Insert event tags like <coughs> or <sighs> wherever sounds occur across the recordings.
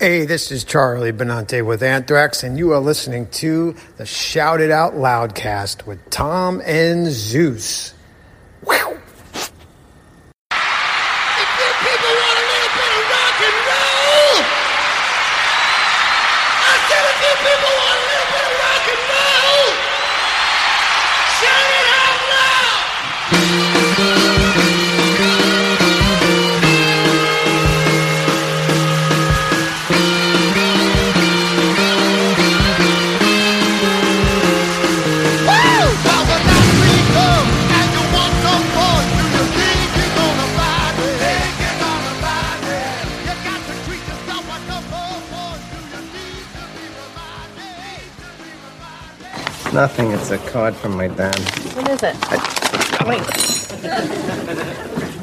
Hey, this is Charlie Benante with Anthrax, and you are listening to the Shout It Out Loudcast with Tom and Zeus. Wow. Nothing. It's a card from my dad. What is it?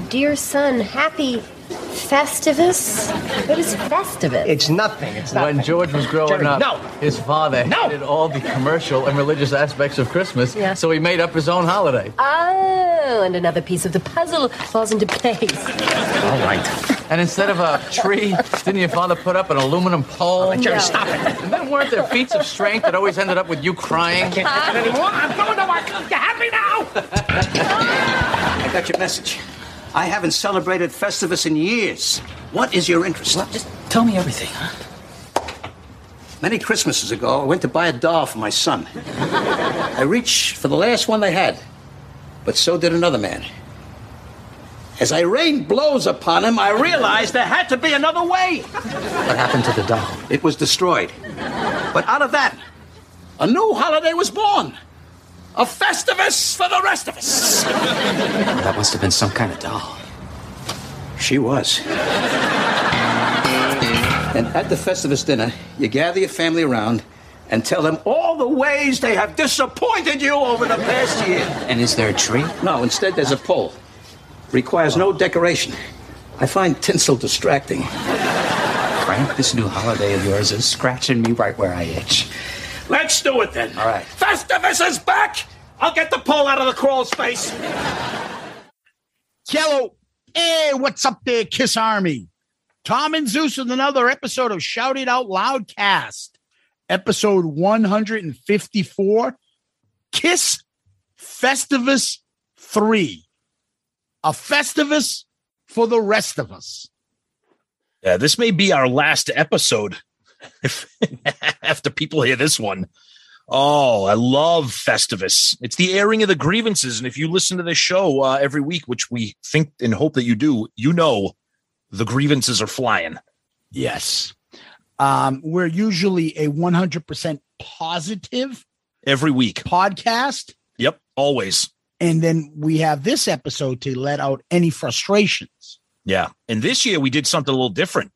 Dear son, happy Festivus? What is Festivus? It's nothing. It's nothing. When George was growing Jerry, up, no. his father No. hated all the commercial and religious aspects of Christmas, Yeah. so he made up his own holiday. Oh, and another piece of the puzzle falls into place. All right. And instead of a tree, didn't your father put up an aluminum pole? Oh, Jerry, No. stop it. And then weren't there feats of strength that always ended up with you crying? I Can't take it anymore. I'm going to work. You happy now? <laughs> I got your message. I haven't celebrated Festivus in years. What is your interest? Well, Just tell me everything, huh? Many Christmases ago, I went to buy a doll for my son. <laughs> I reached for the last one they had, but so did another man. As I rained blows upon him, I realized there had to be another way. What happened to the doll? It was destroyed. But out of that, a new holiday was born. A Festivus for the rest of us. That must have been some kind of doll. She was. And at the Festivus dinner, you gather your family around and tell them all the ways they have disappointed you over the past year. And is there a tree? No, instead, there's a pole. Requires no decoration. I find tinsel distracting. Frank, this new holiday of yours is scratching me right where I itch. Let's do it then. All right. Festivus is back! I'll get the pole out of the crawl space. Hello. Hey, what's up there, Kiss Army? Tom and Zeus with another episode of Shout It Out Loudcast, episode 154, Kiss Festivus 3. A Festivus for the rest of us. Yeah, this may be our last episode. If <laughs> after people hear this one, oh, I love Festivus. It's the airing of the grievances, and if you listen to this show uh, every week, which we think and hope that you do, you know the grievances are flying. Yes. Um, we're usually a 100% positive every week podcast. Yep, always. And then we have this episode to let out any frustrations. Yeah, and this year we did something a little different.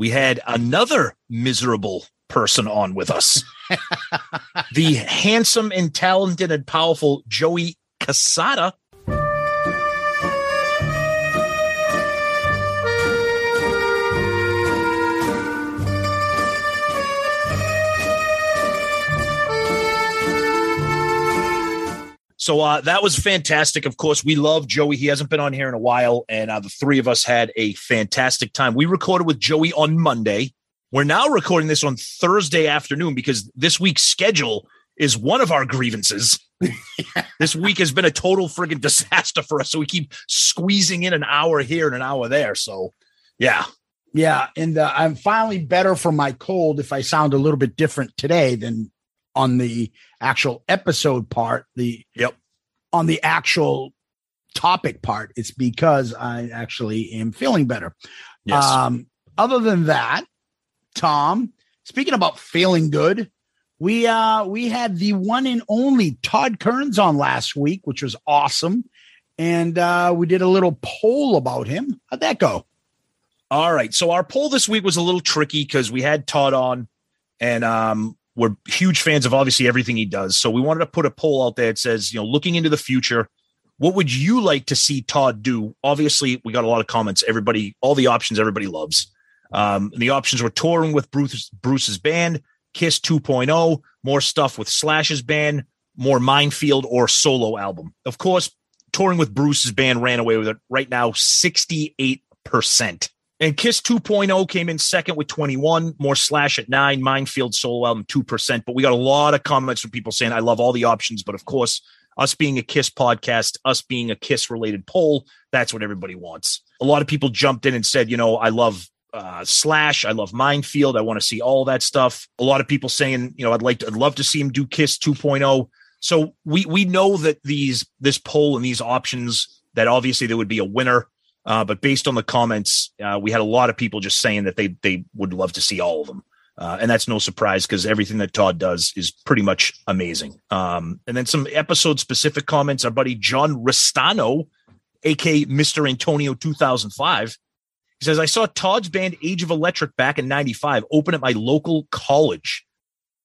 We had another miserable person on with us. <laughs> the handsome and talented and powerful Joey Cassata. So uh, that was fantastic. Of course, we love Joey. He hasn't been on here in a while, and uh, the three of us had a fantastic time. We recorded with Joey on Monday. We're now recording this on Thursday afternoon because this week's schedule is one of our grievances. <laughs> this week has been a total friggin' disaster for us. So we keep squeezing in an hour here and an hour there. So, yeah, Yeah, and uh, I'm finally better from my cold. If I sound a little bit different today than on the actual episode part, the yep, on the actual topic part, it's because I actually am feeling better. Yes. Um, other than that, Tom, speaking about feeling good, we uh we had the one and only Todd Kerns on last week, which was awesome. And uh we did a little poll about him. How'd that go? All right. So our poll this week was a little tricky because we had Todd on and um, we're huge fans of obviously everything he does. So we wanted to put a poll out there that says, you know, looking into the future, what would you like to see Todd do? Obviously, we got a lot of comments. Everybody, all the options everybody loves. Um, the options were touring with Bruce, Bruce's band, Kiss 2.0, more stuff with Slash's band, more Minefield or solo album. Of course, touring with Bruce's band ran away with it right now, 68%. And Kiss 2.0 came in second with 21, more Slash at nine, Minefield solo album 2%. But we got a lot of comments from people saying, I love all the options. But of course, us being a Kiss podcast, us being a Kiss related poll, that's what everybody wants. A lot of people jumped in and said, you know, I love uh, Slash, I love Minefield, I want to see all that stuff. A lot of people saying, you know, I'd like to, I'd love to see him do Kiss 2.0. So we we know that these this poll and these options that obviously there would be a winner. Uh, but based on the comments, uh, we had a lot of people just saying that they they would love to see all of them. Uh, and that's no surprise because everything that Todd does is pretty much amazing. Um, and then some episode specific comments. Our buddy John Restano, aka Mr. Antonio 2005, he says, I saw Todd's band Age of Electric back in 95 open at my local college.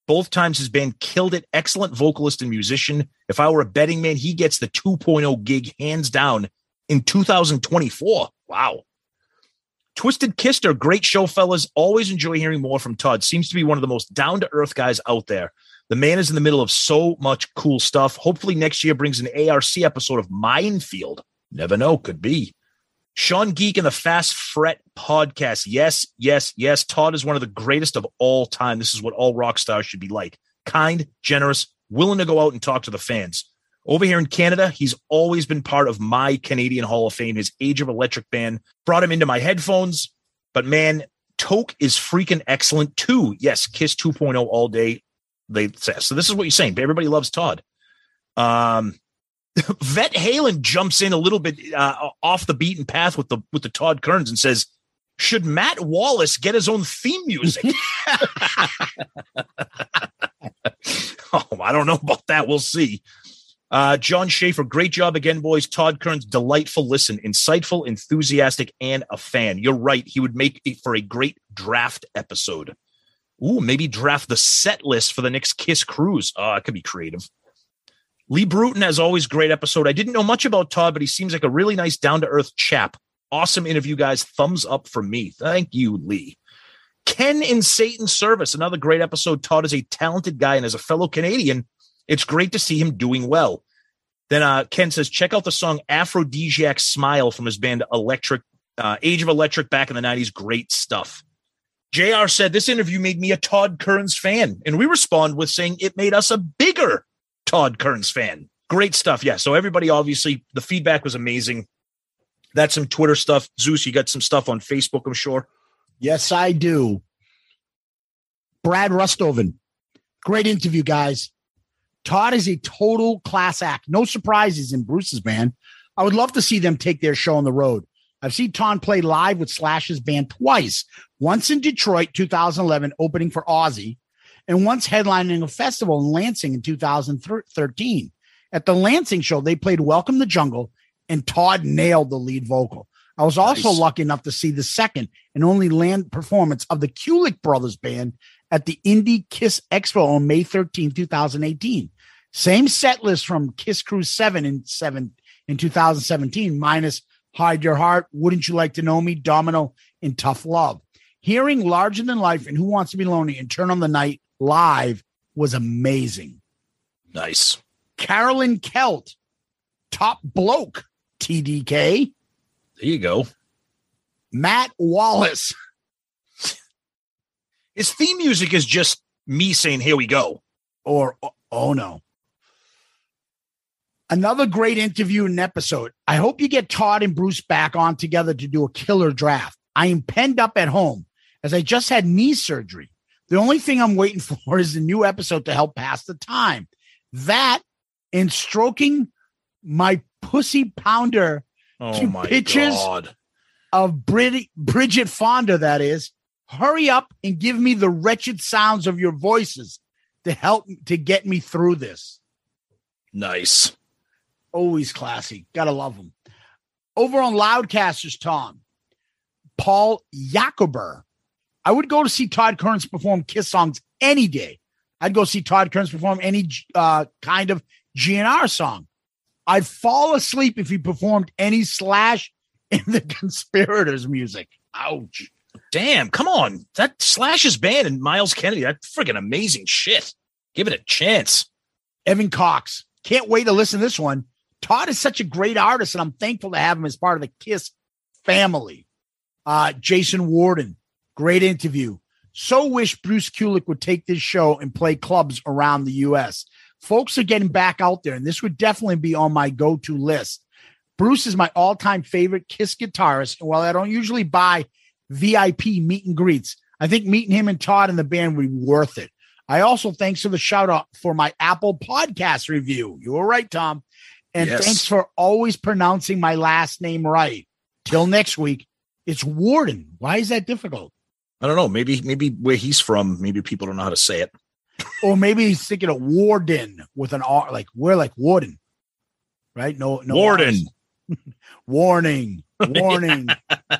Both times his band killed it. Excellent vocalist and musician. If I were a betting man, he gets the 2.0 gig hands down in 2024. Wow. Twisted Kister, great show, fellas. Always enjoy hearing more from Todd. Seems to be one of the most down to earth guys out there. The man is in the middle of so much cool stuff. Hopefully, next year brings an ARC episode of Minefield. Never know, could be. Sean Geek and the Fast Fret podcast. Yes, yes, yes. Todd is one of the greatest of all time. This is what all rock stars should be like kind, generous, willing to go out and talk to the fans. Over here in Canada, he's always been part of my Canadian Hall of Fame. His Age of Electric band brought him into my headphones. But man, Toque is freaking excellent too. Yes, Kiss 2.0 all day. They say so. This is what you're saying. Everybody loves Todd. Um, <laughs> Vet Halen jumps in a little bit uh, off the beaten path with the with the Todd Kerns and says, "Should Matt Wallace get his own theme music?" <laughs> <laughs> oh, I don't know about that. We'll see. Uh, John Schaefer, great job again, boys. Todd Kerns, delightful listen, insightful, enthusiastic, and a fan. You're right. He would make it for a great draft episode. Ooh, maybe draft the set list for the next Kiss cruise. Oh, it could be creative. Lee Bruton, as always, great episode. I didn't know much about Todd, but he seems like a really nice, down to earth chap. Awesome interview, guys. Thumbs up from me. Thank you, Lee. Ken in Satan's Service, another great episode. Todd is a talented guy, and as a fellow Canadian, it's great to see him doing well. Then uh, Ken says, check out the song Aphrodisiac Smile from his band Electric, uh, Age of Electric back in the 90s. Great stuff. JR said, This interview made me a Todd Kerns fan. And we respond with saying it made us a bigger Todd Kerns fan. Great stuff. Yeah. So everybody, obviously, the feedback was amazing. That's some Twitter stuff. Zeus, you got some stuff on Facebook, I'm sure. Yes, I do. Brad Rustoven. Great interview, guys. Todd is a total class act. No surprises in Bruce's band. I would love to see them take their show on the road. I've seen Todd play live with Slash's band twice. Once in Detroit, 2011, opening for Ozzy, and once headlining a festival in Lansing in 2013. At the Lansing show, they played Welcome to the Jungle, and Todd nailed the lead vocal. I was also Nice. lucky enough to see the second and only land performance of the Kulick Brothers band at the Indy Kiss Expo on May 13, 2018. Same set list from Kiss Cruise 7 in 7 in 2017, minus Hide Your Heart, Wouldn't You Like to Know Me, Domino, and Tough Love. Hearing Larger Than Life and Who Wants to Be Lonely and Turn on the Night live was amazing. Nice. Carolyn Kelt, top bloke, TDK. There you go. Matt Wallace. His theme music is just me saying, Here we go. Or, oh, oh no. Another great interview and episode. I hope you get Todd and Bruce back on together to do a killer draft. I am penned up at home as I just had knee surgery. The only thing I'm waiting <laughs> for is a new episode to help pass the time. That and stroking my pussy pounder Oh to pictures god. of Brid- Bridget Fonda, that is. Hurry up and give me the wretched sounds of your voices to help to get me through this. Nice. Always classy. Gotta love them. Over on Loudcasters, Tom, Paul Jacober. I would go to see Todd Kerns perform Kiss songs any day. I'd go see Todd Kerns perform any uh, kind of GNR song. I'd fall asleep if he performed any Slash in the <laughs> Conspirators music. Ouch. Damn, come on. That Slash's band and Myles Kennedy, that freaking amazing shit. Give it a chance. Evan Cox. Can't wait to listen to this one. Todd is such a great artist, and I'm thankful to have him as part of the Kiss family. Uh, Jason Warden, great interview. So wish Bruce Kulick would take this show and play clubs around the U.S. Folks are getting back out there, and this would definitely be on my go to list. Bruce is my all time favorite Kiss guitarist, and while I don't usually buy VIP meet and greets, I think meeting him and Todd and the band would be worth it. I also thanks for the shout out for my Apple podcast review. You were right, Tom. And Yes. thanks for always pronouncing my last name right. Till next week, it's Warden. Why is that difficult? I don't know. Maybe maybe where he's from, maybe people don't know how to say it. Or maybe he's thinking of Warden with an R, like we're like Warden, right? No, no Warden. <laughs> Warning, warning.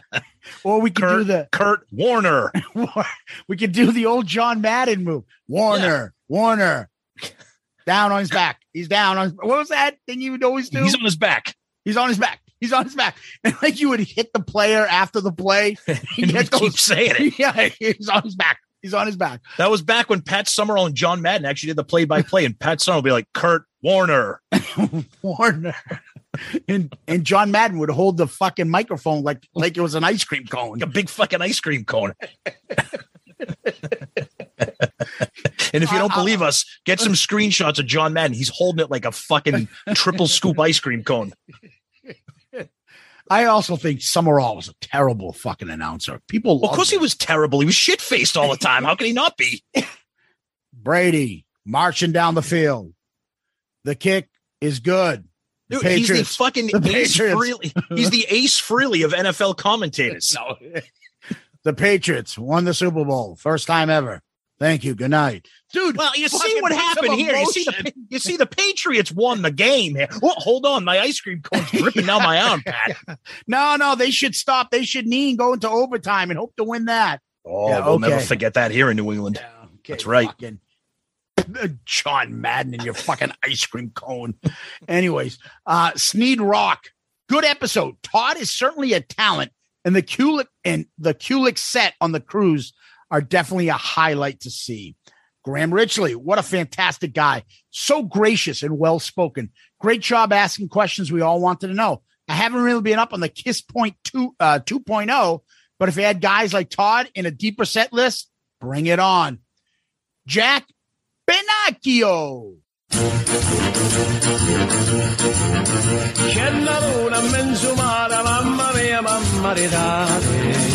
<laughs> or we could do the Kurt Warner. <laughs> we could do the old John Madden move. Warner, Warner, down on his back. He's down on. What was that thing you would always do? He's on his back. He's on his back. He's on his back. <laughs> And like you would hit the player after the play. <laughs> He keeps saying it. <laughs> Yeah, he's on his back. He's on his back. That was back when Pat Summerall and John Madden actually did the play by play, and Pat Summerall would be like, Kurt Warner. Warner. And and John Madden would hold the fucking microphone like like it was an ice cream cone. a big fucking ice cream cone. <laughs> and if you don't believe us, get some screenshots of John Madden. He's holding it like a fucking triple scoop ice cream cone. I also think Summerall was a terrible fucking announcer. People Well, of course he was terrible. He was shit faced all the time. How can he not be? <laughs> Brady marching down the field. The kick is good. The Dude, he's the Patriots- fucking the ace Patriots- Frehley. He's the ace Frehley of NFL commentators. <laughs> The Patriots won the Super Bowl. First time ever. Thank you. Good night. Dude, Well, you see what happened here. You see the you see the Patriots won the game here. Well, hold on, my ice cream cone's <laughs> dripping down my arm, Pat. <laughs> No, no, they should stop. They should knee and go into overtime and hope to win that. Oh, Yeah, we'll never forget that here in New England. That's right. Fucking John Madden and your fucking ice cream cone. Anyways, uh Sneed Rock. Good episode. Todd is certainly a talent, and the Kulick and the Kulick set on the cruise are definitely a highlight to see. Graham Richley, what a fantastic guy. So gracious and well spoken. Great job asking questions we all wanted to know. I haven't really been up on the Kiss Point 2 uh 2.0, but if you had guys like Todd in a deeper set list, bring it on. Jack Benacchio. La luna mamma mia, mamma.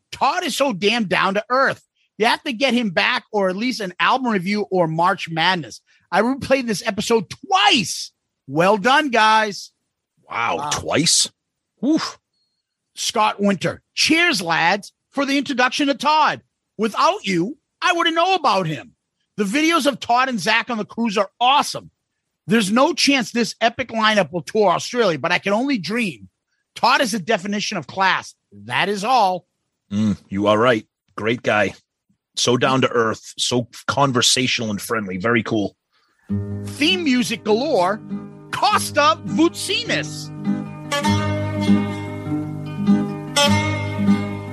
Todd is so damn down to earth. You have to get him back or at least an album review or March Madness. I replayed this episode twice. Well done, guys. Wow, twice. Oof. Scott Winter. Cheers, lads, for the introduction to Todd. Without you, I wouldn't know about him. The videos of Todd and Zach on the cruise are awesome. There's no chance this epic lineup will tour Australia, but I can only dream. Todd is a definition of class. That is all. Mm, you are right. Great guy. So down to earth, so conversational and friendly. Very cool. Theme music galore. Costa Vutsinis.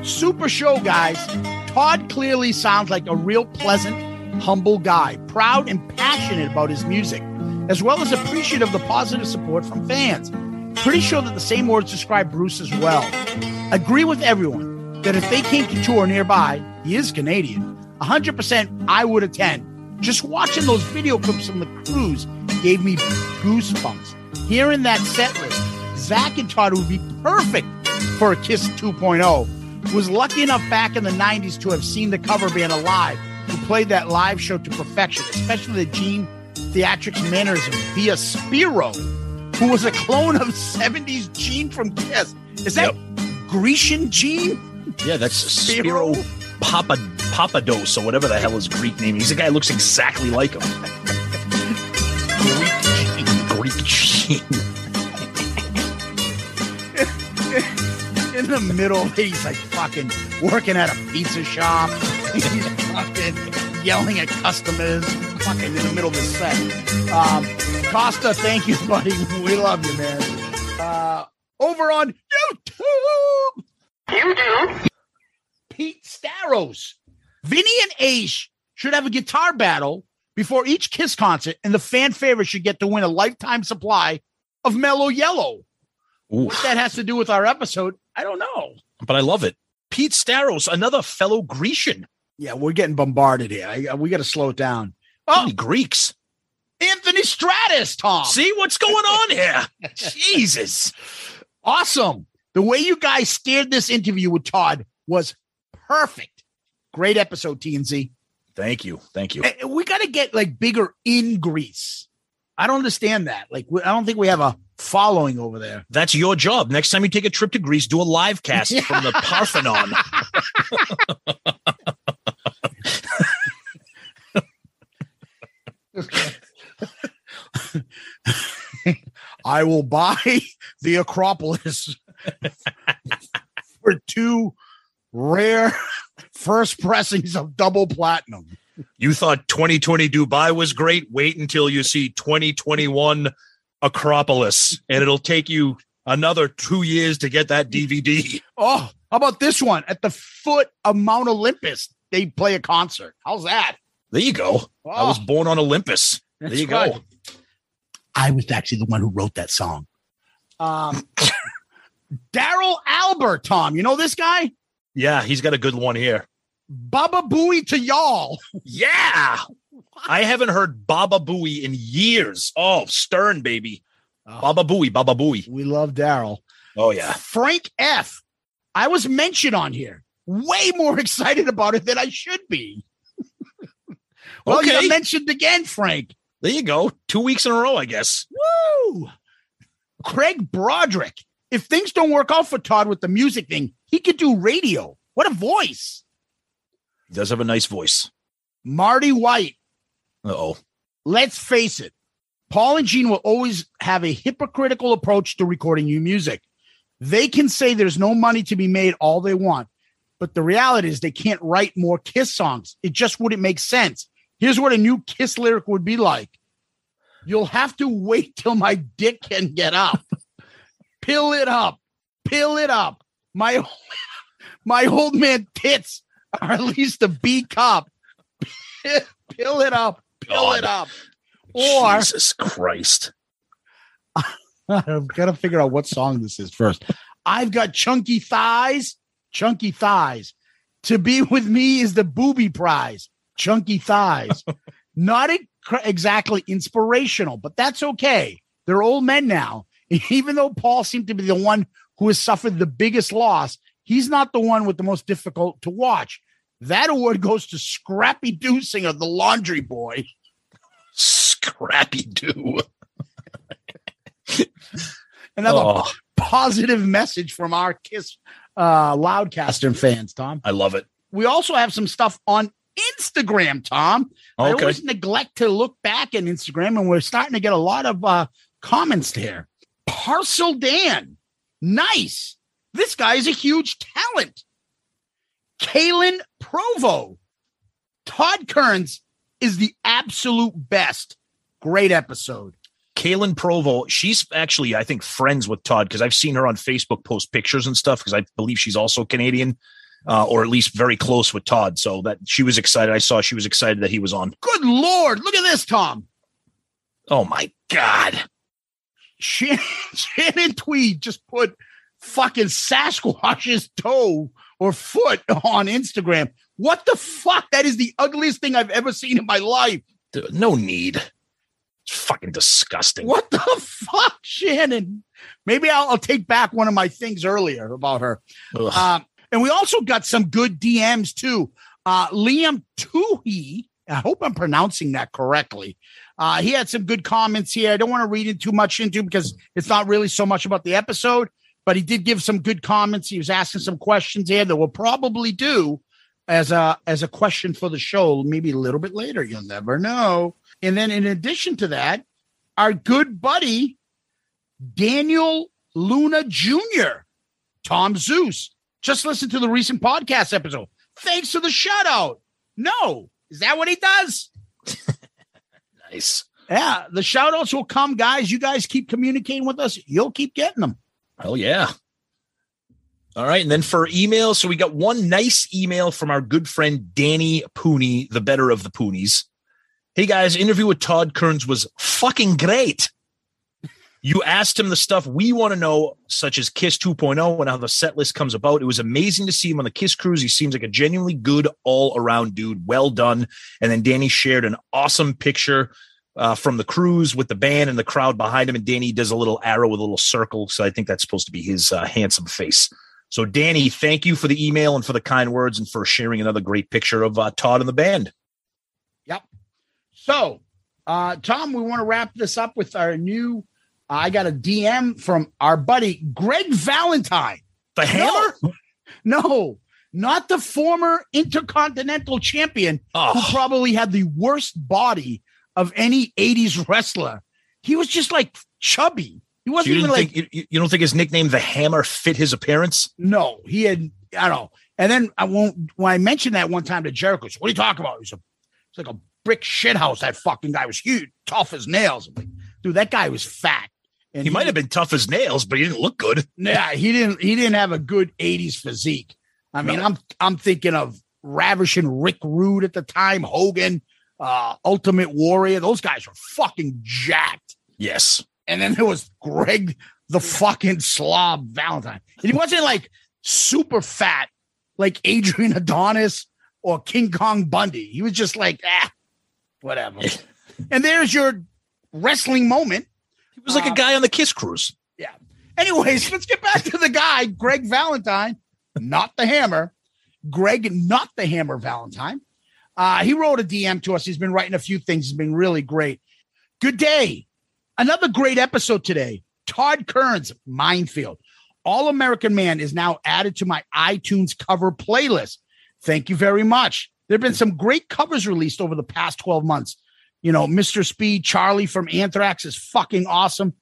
Super show, guys. Todd clearly sounds like a real pleasant, humble guy, proud and passionate about his music, as well as appreciative of the positive support from fans. Pretty sure that the same words describe Bruce as well. Agree with everyone that if they came to tour nearby, he is Canadian. 100% I would attend. Just watching those video clips from the cruise gave me goosebumps. Hearing that set list, Zach and Todd would be perfect for a Kiss 2.0. Was lucky enough back in the 90s to have seen the cover band alive, who played that live show to perfection, especially the Gene Theatrics mannerism via Spiro, who was a clone of 70s Gene from Kiss. Is that Grecian Gene? Yeah, that's Spiro Papa Papados or whatever the hell his Greek name. He's a guy who looks exactly like him. Greek <laughs> Gene. in the middle, he's like fucking working at a pizza shop. He's fucking yelling at customers. Fucking in the middle of the set. Um, Costa, thank you, <laughs> buddy. We love you, man. Uh, over on YouTube, you do. Pete Staros, Vinny and Ace should have a guitar battle before each Kiss concert, and the fan favorite should get to win a lifetime supply of Mellow Yellow. What that has to do with our episode, I don't know. But I love it. Pete Staros, another fellow Grecian. Yeah, we're getting bombarded here. I, we got to slow it down. Oh, Greeks. Anthony Stratus, Tom. See what's going on here? <laughs> Jesus. Awesome. The way you guys steered this interview with Todd was perfect. Great episode, TNZ. Thank you. Thank you. We got to get like bigger in Greece. I don't understand that. Like, I don't think we have a following over there. That's your job. Next time you take a trip to Greece, do a live cast <laughs> from the Parthenon. <laughs> I will buy the Acropolis <laughs> for two rare <laughs> first pressings of double platinum. You thought 2020 Dubai was great. Wait until you see 2021 Acropolis, and it'll take you another two years to get that DVD. Oh, how about this one? At the foot of Mount Olympus, they play a concert. How's that? There you go. I was Oh. born on Olympus. There you right. go. I was actually the one who wrote that song. Um, <laughs> Daryl Albert, Tom. You know this guy? Yeah, he's got a good one here. Baba Booey to y'all. Yeah. I haven't heard Baba Booey in years. Oh, Stern, baby. Oh. Baba Booey, Baba Booey. We love Daryl. Oh, yeah. Frank F. I was mentioned on here. Way more <laughs> excited about it than I should be. <laughs> well, you Okay. got mentioned again, Frank. There you go. Two weeks in a row, I guess. Woo! Craig Broderick. If things don't work out for Todd with the music thing, he could do radio. What a voice. He does have a nice voice. Marty White. Uh oh. Let's face it, Paul and Gene will always have a hypocritical approach to recording new music. They can say there's no money to be made all they want, but the reality is they can't write more Kiss songs. It just wouldn't make sense. Here's what a new Kiss lyric would be like You'll have to wait till my dick can get up. <laughs> Pill it up. Pill it up. My, my old man tits are <laughs> at least a B cup. <laughs> Pill it up. Pill it up. Or Jesus Christ. <laughs> I've got to figure out what song this is first. I've got chunky thighs, chunky thighs. To be with me is the booby prize, chunky thighs. Not exactly inspirational, but that's okay. They're old men now. <laughs> Even though Paul seemed to be the one who has suffered the biggest loss, he's not the one with the most difficult to watch. That award goes to Scrappy Doo Singer, the laundry boy. Scrappy Doo. <laughs> Another Oh. positive message from our Kiss uh, Loudcaster fans, Tom. I love it. We also have some stuff on Instagram, Tom. I always neglect to look back at Instagram, and we're starting to get a lot of uh, comments there. Parcel Dan, nice. This guy is a huge talent. Kalen Provo, Todd Kerns is the absolute best. Great episode. Kaylin Provo, she's actually, I think, friends with Todd because I've seen her on Facebook post pictures and stuff because I believe she's also Canadian. uh, or at least very close with Todd. So that she was excited. I saw she was excited that he was on. Good Lord. Look at this, Tom. Oh my God. Shannon, <laughs> Shannon Tweed just put fucking Sasquatch's toe or foot on Instagram. What the fuck? That is the ugliest thing I've ever seen in my life. Dude, no need. It's fucking disgusting. What the <laughs> fuck, Shannon? Maybe I'll, I'll take back one of my things earlier about her. Um, and we also got some good DMs too. Uh, Liam Toohey, I hope I'm pronouncing that correctly. Uh, he had some good comments here. I don't want to read it too much into because it's not really so much about the episode, but he did give some good comments. He was asking some questions here that we'll probably do as a as a question for the show, maybe a little bit later. You'll never know. And then in addition to that, our good buddy Daniel Luna Jr., Tom Zeus. Just listen to the recent podcast episode. Thanks for the shout out. No, is that what he does? Nice. Yeah, the shout outs will come, guys. You guys keep communicating with us. You'll keep getting them. Hell yeah. All right. And then for email, so we got one nice email from our good friend Danny Pooney, the better of the Poonies. Hey guys, interview with Todd Kerns was fucking great. You asked him the stuff we want to know, such as Kiss 2.0 and how the set list comes about. It was amazing to see him on the Kiss cruise. He seems like a genuinely good all around dude. Well done. And then Danny shared an awesome picture uh, from the cruise with the band and the crowd behind him. And Danny does a little arrow with a little circle. So I think that's supposed to be his uh, handsome face. So, Danny, thank you for the email and for the kind words and for sharing another great picture of uh, Todd and the band. Yep. So, uh, Tom, we want to wrap this up with our new. I got a DM from our buddy Greg Valentine. The hammer? No, no, not the former intercontinental champion Oh. who probably had the worst body of any 80s wrestler. He was just like chubby. He wasn't you, even didn't like you, you don't think his nickname, the hammer, fit his appearance? No, he had. I don't know. And then I won't. When I mentioned that one time to Jericho, "What are you talking about?" He's a, it's like a brick shit house. That fucking guy was huge, tough as nails. I'm like, dude, that guy was fat. And he might have been tough as nails, but he didn't look good. Yeah, he didn't. He didn't have a good '80s physique. I mean, No. I'm I'm thinking of ravishing Rick Rude at the time, Hogan, uh, Ultimate Warrior. Those guys were fucking jacked. Yes. And then there was Greg, the fucking slob Valentine. And he wasn't like super fat like Adrian <laughs> Adonis or King Kong Bundy. He was just like, ah, whatever. <laughs> and there's your wrestling moment. Was like a guy on the Kiss cruise. Yeah. Anyways, <laughs> let's get back to the guy, Greg Valentine, not the hammer. Greg, not the hammer Valentine. Uh, he wrote a DM to us. He's been writing a few things. He's been really great. Good day. Another great episode today. Todd Kerns, Minefield. All American Man is now added to my iTunes cover playlist. Thank you very much. There have been some great covers released over the past 12 months. You know, Mr. Speed, Charlie from Anthrax is fucking awesome.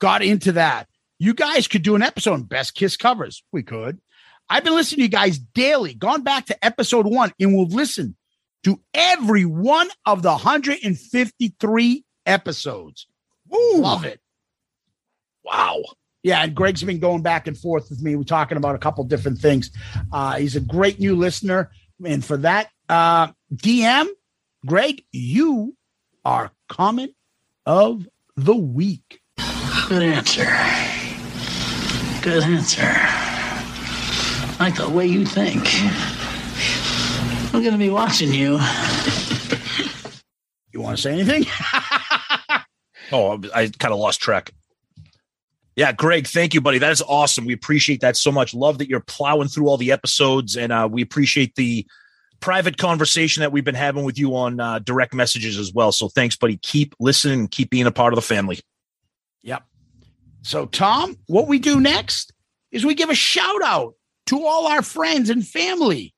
Got into that. You guys could do an episode on Best Kiss covers. We could. I've been listening to you guys daily, gone back to episode one, and we'll listen to every one of the 153 episodes. Woo, love it. Wow. Yeah, and Greg's been going back and forth with me. We're talking about a couple different things. Uh, he's a great new listener. And for that, uh, DM, Greg, you are comment of the week. Good answer. Good answer. I like the way you think. I'm gonna be watching you. <laughs> You want to say anything? <laughs> Oh, I kind of lost track. Yeah, Greg, thank you, buddy. That is awesome. We appreciate that so much. Love that you're plowing through all the episodes, and uh, we appreciate the private conversation that we've been having with you on uh, direct messages as well. So thanks, buddy. Keep listening and keep being a part of the family. Yep. So, Tom, what we do next is we give a shout out to all our friends and family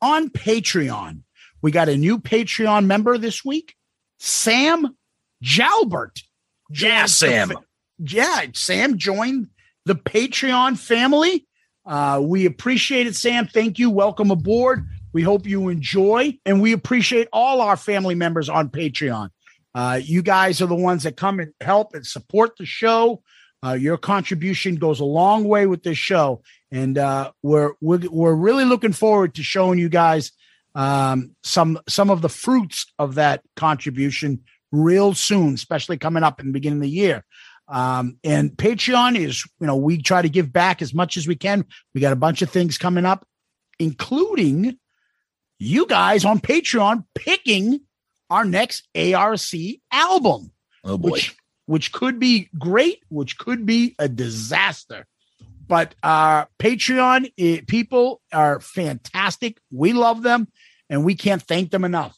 on Patreon. We got a new Patreon member this week, Sam Jalbert. Yeah, Sam. fa- yeah, Sam joined the Patreon family. Uh, we appreciate it, Sam. Thank you. Welcome aboard. We hope you enjoy, and we appreciate all our family members on Patreon. Uh, you guys are the ones that come and help and support the show. Uh, your contribution goes a long way with this show, and uh, we're, we're we're really looking forward to showing you guys um, some some of the fruits of that contribution real soon, especially coming up in the beginning of the year. Um, and Patreon is, you know, we try to give back as much as we can. We got a bunch of things coming up, including you guys on Patreon picking our next ARC album. Oh boy. Which, which could be great, which could be a disaster. But uh Patreon eh, people are fantastic. We love them and we can't thank them enough.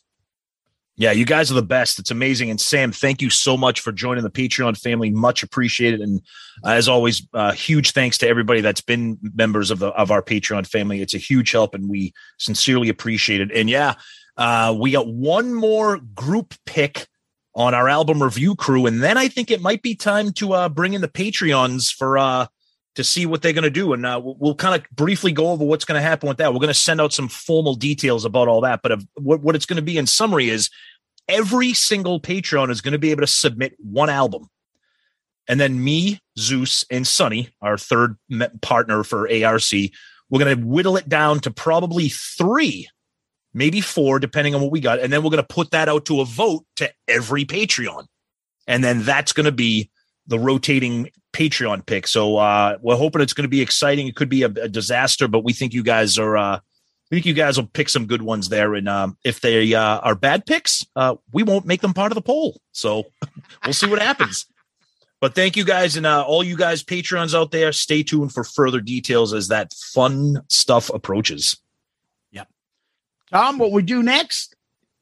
Yeah, you guys are the best. It's amazing. And Sam, thank you so much for joining the Patreon family. Much appreciated. And uh, as always, uh, huge thanks to everybody that's been members of the of our Patreon family. It's a huge help, and we sincerely appreciate it. And yeah, uh, we got one more group pick on our album review crew, and then I think it might be time to uh, bring in the Patreons for uh, to see what they're going to do. And uh, we'll, kind of briefly go over what's going to happen with that. We're going to send out some formal details about all that. But of, what, what it's going to be in summary is every single Patreon is going to be able to submit one album. And then me, Zeus, and Sonny, our third partner for ARC, we're going to whittle it down to probably three, maybe four, depending on what we got. And then we're going to put that out to a vote to every Patreon. And then that's going to be the rotating Patreon pick. So uh, we're hoping it's going to be exciting. It could be a, a disaster, but we think you guys are. Uh, I think you guys will pick some good ones there. And um, if they uh, are bad picks, uh, we won't make them part of the poll. So <laughs> we'll see what happens. But thank you guys and uh, all you guys Patreons out there. Stay tuned for further details as that fun stuff approaches. Yeah. Tom, what we do next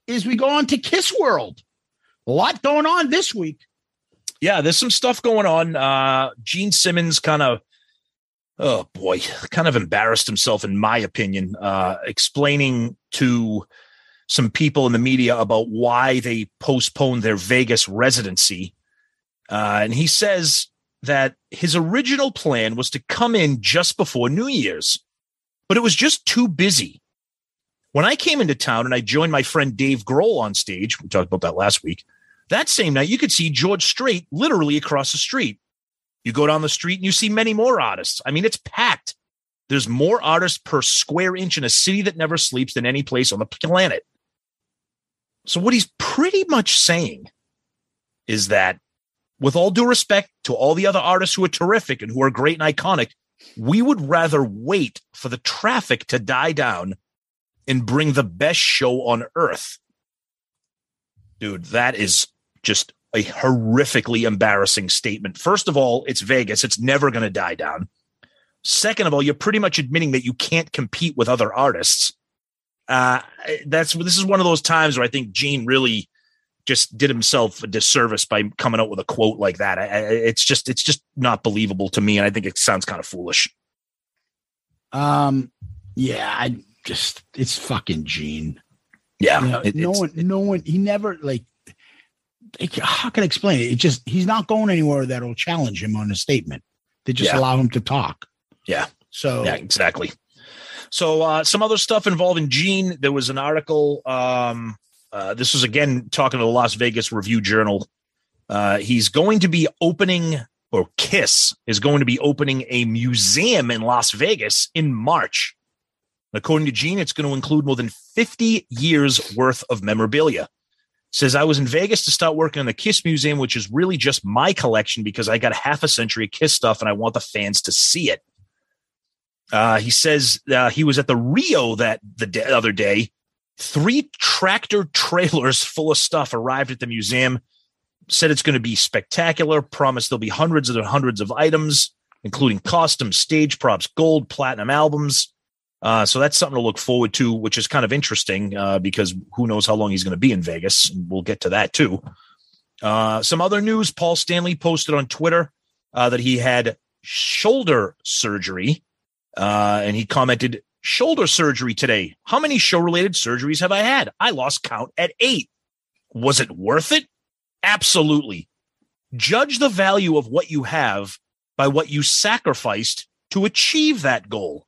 is we go on to Kiss World. A lot going on this week. Yeah, there's some stuff going on. Uh, Gene Simmons kind of, oh boy, kind of embarrassed himself, in my opinion, uh, explaining to some people in the media about why they postponed their Vegas residency. Uh, and he says that his original plan was to come in just before New Year's, but it was just too busy. When I came into town and I joined my friend Dave Grohl on stage, we talked about that last week. That same night, you could see George Strait literally across the street. You go down the street and you see many more artists. I mean, it's packed. There's more artists per square inch in a city that never sleeps than any place on the planet. So, what he's pretty much saying is that, with all due respect to all the other artists who are terrific and who are great and iconic, we would rather wait for the traffic to die down and bring the best show on earth. Dude, that is just a horrifically embarrassing statement. First of all, it's Vegas. It's never going to die down. Second of all, you're pretty much admitting that you can't compete with other artists. Uh, that's this is one of those times where I think Gene really just did himself a disservice by coming out with a quote like that. I, I, it's just it's just not believable to me, and I think it sounds kind of foolish. Um, yeah, I just it's fucking Gene. Yeah, You know, it- no one, no one. He never like. How can I explain it? It just he's not going anywhere that'll challenge him on a statement. They just Yeah. allow him to talk. Yeah. So yeah, exactly. So uh, some other stuff involving Gene. There was an article. Um, uh, this was again talking to the Las Vegas Review Journal. Uh, he's going to be opening, or Kiss is going to be opening a museum in Las Vegas in March. According to Gene, it's going to include more than 50 years worth of memorabilia. Says I was in Vegas to start working on the Kiss Museum, which is really just my collection because I got half a century of Kiss stuff and I want the fans to see it. Uh, he says uh, he was at the Rio that the day, other day. Three tractor trailers <laughs> full of stuff arrived at the museum. Said it's going to be spectacular. Promised there'll be hundreds and hundreds of items, including costumes, stage props, gold, platinum albums. Uh, so that's something to look forward to, which is kind of interesting uh, because who knows how long he's going to be in Vegas. And we'll get to that too. Uh, some other news Paul Stanley posted on Twitter uh, that he had shoulder surgery. Uh, and he commented, shoulder surgery today. How many show related surgeries have I had? I lost count at eight. Was it worth it? Absolutely. Judge the value of what you have by what you sacrificed to achieve that goal.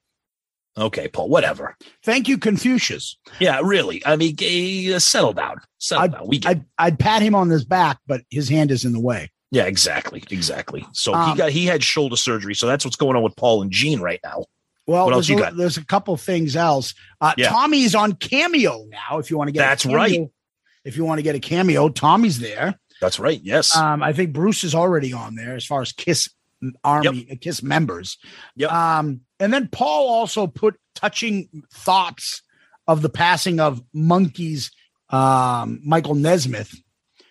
Okay, Paul, whatever. Thank you, Confucius. Yeah, really. I mean, eh, settle down. Settle I'd, down. We get I'd, I'd pat him on his back, but his hand is in the way. Yeah, exactly, exactly. So he Um, got he had shoulder surgery. So that's what's going on with Paul and Gene right now. Well, What else there's, a, there's a couple things else. Uh, Yeah. Tommy's on Cameo now. If you want to get, a That's cameo- right. If you want to get a cameo, Tommy's there. That's right. Yes. Um, I think Bruce is already on there as far as Kiss Army, uh, Kiss members. Yep. Um, and then Paul also put touching thoughts of the passing of Monkees, um, Michael Nesmith,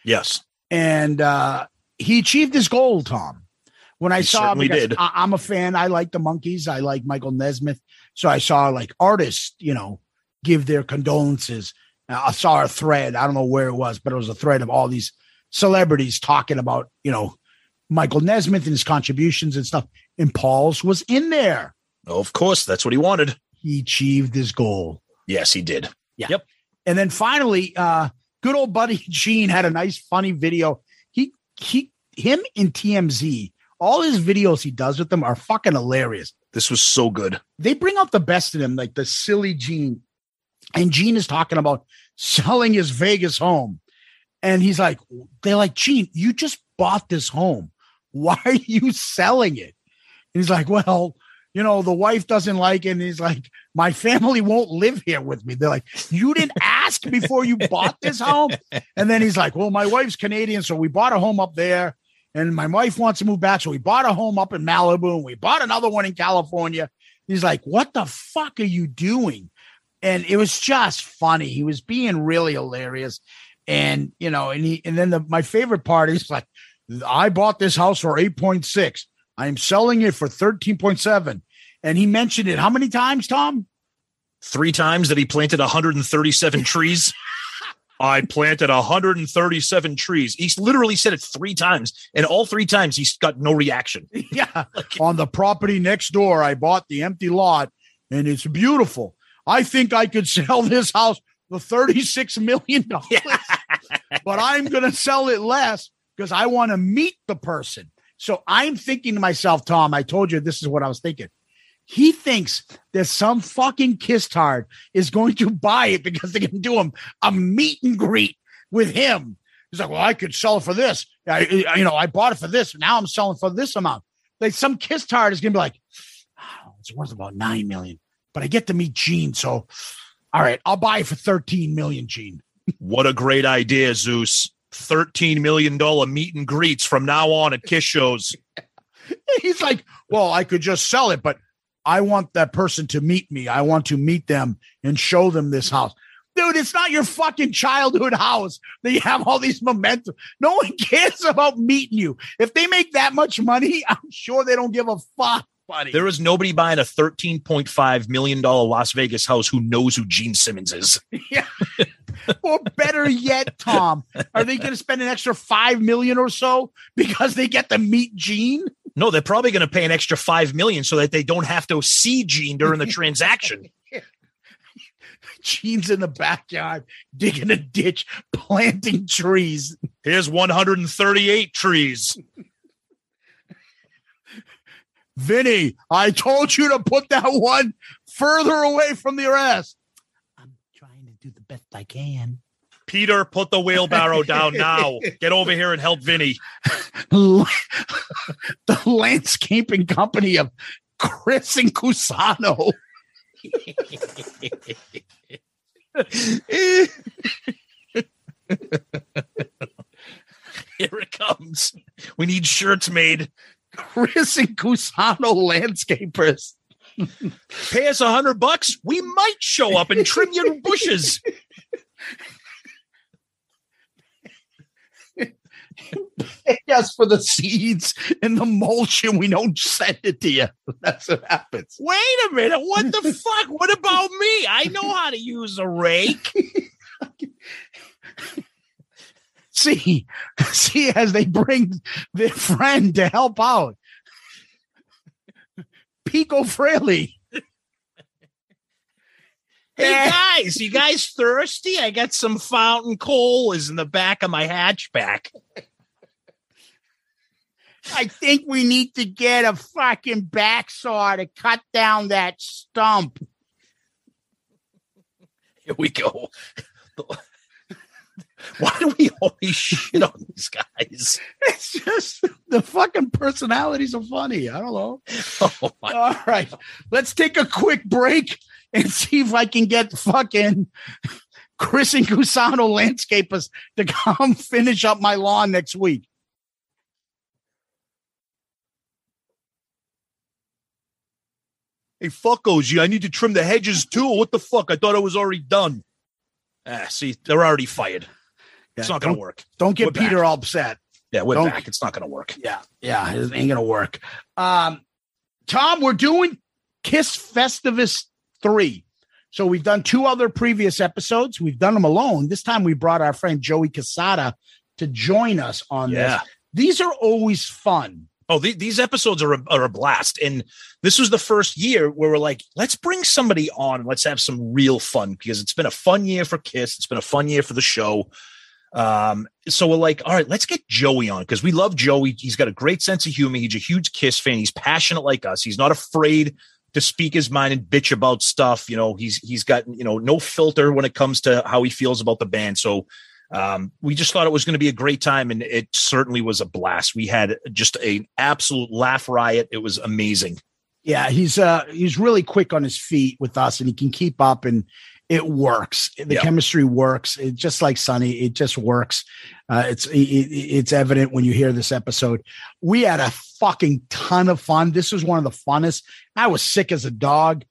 yes. and uh, he achieved his goal, Tom. When I He saw, because did. I, I'm a fan. I like the Monkees. I like Michael Nesmith. So I saw like artists, you know, give their condolences. Uh, I saw a thread. I don't know where it was, but it was a thread of all these celebrities talking about, you know, Michael Nesmith and his contributions and stuff. And Paul's was in there. Of course, that's what he wanted. He achieved his goal. Yes, he did. Yeah. Yep. And then finally, uh, good old buddy <laughs> Gene had a nice, funny video. He he him in TMZ, all his videos he does with them are fucking hilarious. This was so good. They bring out the best in him, like the silly Gene. And Gene is talking about <laughs> selling his Vegas home. And he's like, they're like, Gene, you just bought this home. Why are you selling it? And he's like, well, you know, the wife doesn't like it. And he's like, my family won't live here with me. They're like, you didn't ask before you bought this home. And then he's like, well, my wife's Canadian. So we bought a home up there. And my wife wants to move back. So we bought a home up in Malibu and we bought another one in California. He's like, what the fuck are you doing? And it was just funny. He was being really hilarious. And, you know, and he, and then the, my favorite part is like, I bought this house for 8.6. I am selling it for 13.7. And he mentioned it how many times, Tom? Three times that he planted 137 trees. I planted 137 trees. He's literally said it three times, and all three times he's got no reaction. <laughs> yeah. <laughs> On the property next door, I bought the empty lot and it's beautiful. I think I could <laughs> sell this house for $36 million, but I'm going to sell it less because I want to meet the person. So I'm thinking to myself, Tom, I told you this is what I was thinking. He thinks that some fucking kiss tard is going to buy it because they can do him a meet and greet with him. He's like, well, I could sell it for this. I, you know, I bought it for this. Now I'm selling for this amount. Like some kiss tard is gonna be like, "Oh, it's worth about nine million, but I get to meet Gene, so all right, I'll buy it for thirteen million, Gene. What a great idea, Zeus. $13 million meet and greets from now on at Kiss shows. <laughs> He's like, well, I could just sell it, but I want that person to meet me. I want to meet them and show them this house. Dude, it's not your fucking childhood house that you have all these momentum. No one <laughs> cares about meeting you. If they make that much money, I'm sure they don't give a fuck, buddy. There is nobody buying a $13.5 million Las Vegas house who knows who Gene Simmons is. <laughs> Yeah. or better yet, Tom, are they going to spend an extra five million or so because they get to meet Gene? No, they're probably going to pay an extra 5 million so that they don't have to see Gene during the <laughs> transaction. Gene's in the backyard digging a ditch, planting trees. Here's 138 trees. Vinny, I told you to put that one further away from the rest. I'm trying to do the best I can. Peter, put the wheelbarrow down <laughs> now. Get over here and help Vinny. <laughs> the landscaping company of Criss and Cusano. <laughs> Here it comes. We need shirts made. Criss and Cusano landscapers. Pay us a hundred bucks. We might show up and trim your bushes. <laughs> Yes, for the seeds and the mulch, and we don't send it to you. <laughs> That's what happens. Wait a minute. What the fuck? What about me? I know how to use a rake. <laughs> See, <laughs> see, as they bring their friend to help out, Pico Frehley. Hey eh. guys, you guys thirsty? I got some fountain coal is in the back of my hatchback. I think we need to get a fucking backsaw to cut down that stump. Here we go. Why do we always shit on these guys? <laughs> It's just the fucking personalities are funny. I don't know. <laughs> Oh my All right, let's take a quick break and see if I can get fucking Criss and Cusano landscapers to come <laughs> finish up my lawn next week. Hey, fuckos, you, I need to trim the hedges too. What the fuck? I thought it was already done. Ah, see, they're already fired. It's not going to work. Don't get We're back. Peter all upset. Yeah, we're don't- back. It's not going to work. Yeah, yeah, it ain't gonna work. Um, Tom, we're doing Kiss Festivus three. So we've done two other previous episodes. We've done them alone. This time we brought our friend Joey Cassata to join us on Yeah. this. These are always fun. Oh, the, these episodes are a, are a blast. And this was the first year where we're like, let's bring somebody on. Let's have some real fun because it's been a fun year for Kiss. It's been a fun year for the show. Um, so we're like, all right, let's get Joey on because we love Joey. He's got a great sense of humor. He's a huge Kiss fan. He's passionate like us. He's not afraid to speak his mind and bitch about stuff. You know, he's he's got you know no filter when it comes to how he feels about the band. So um, we just thought it was going to be a great time, and it certainly was a blast. We had just an absolute laugh riot. It was amazing. Yeah, he's uh he's really quick on his feet with us and he can keep up and it works. The Yeah. chemistry works. It just like Sonny, it just works. Uh, it's it, it- it's evident when you hear this episode. We had a fucking ton of fun. This was one of the funnest. I was sick as a dog,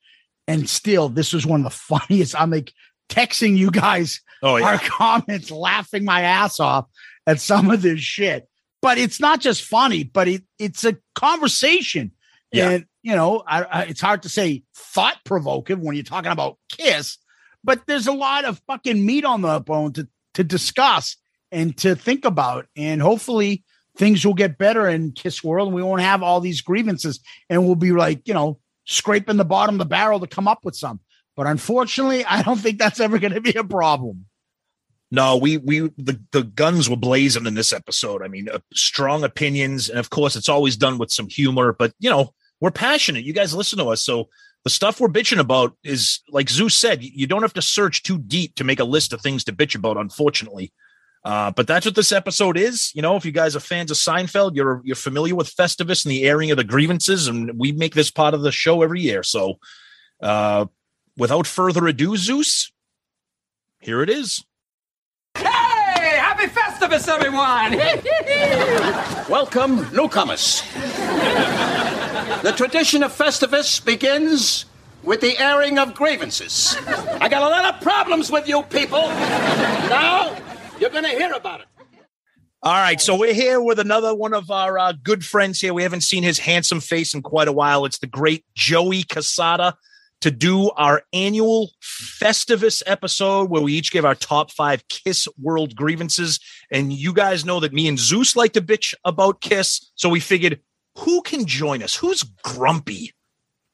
and still, this was one of the <laughs> funniest. I'm like texting you guys Oh yeah, our comments, laughing my ass off at some of this shit. But it's not just funny, but it it's a conversation. Yeah. And you know, I, I, it's hard to say thought provoking when you're talking about Kiss, but there's a lot of fucking meat on the bone to to discuss and to think about, and hopefully things will get better in Kiss World, and we won't have all these grievances, and we'll be like, you know, scraping the bottom of the barrel to come up with some. But unfortunately, I don't think that's ever going to be a problem. no, we we the the guns were blazing in this episode. I mean, uh, strong opinions, and of course, it's always done with some humor. But you know, we're passionate. You guys listen to us, so the stuff we're bitching about is like Zeus said. You don't have to search too deep to make a list of things to bitch about. Unfortunately. Uh, but that's what this episode is. You know, if you guys are fans of Seinfeld, you're you're familiar with Festivus and the airing of the grievances, and we make this part of the show every year. So, uh, without further ado, Zeus, here it is. Hey, happy Festivus, everyone! <laughs> Welcome, newcomers. The tradition of Festivus begins with the airing of grievances. I got a lot of problems with you people. Now, you're going to hear about it. All right, so we're here with another one of our uh, good friends here. We haven't seen his handsome face in quite a while. It's the great Joey Cassata to do our annual Festivus episode where we each give our top five Kiss World grievances. And you guys know that me and Zeus like to bitch about Kiss, so we figured who can join us? Who's grumpy?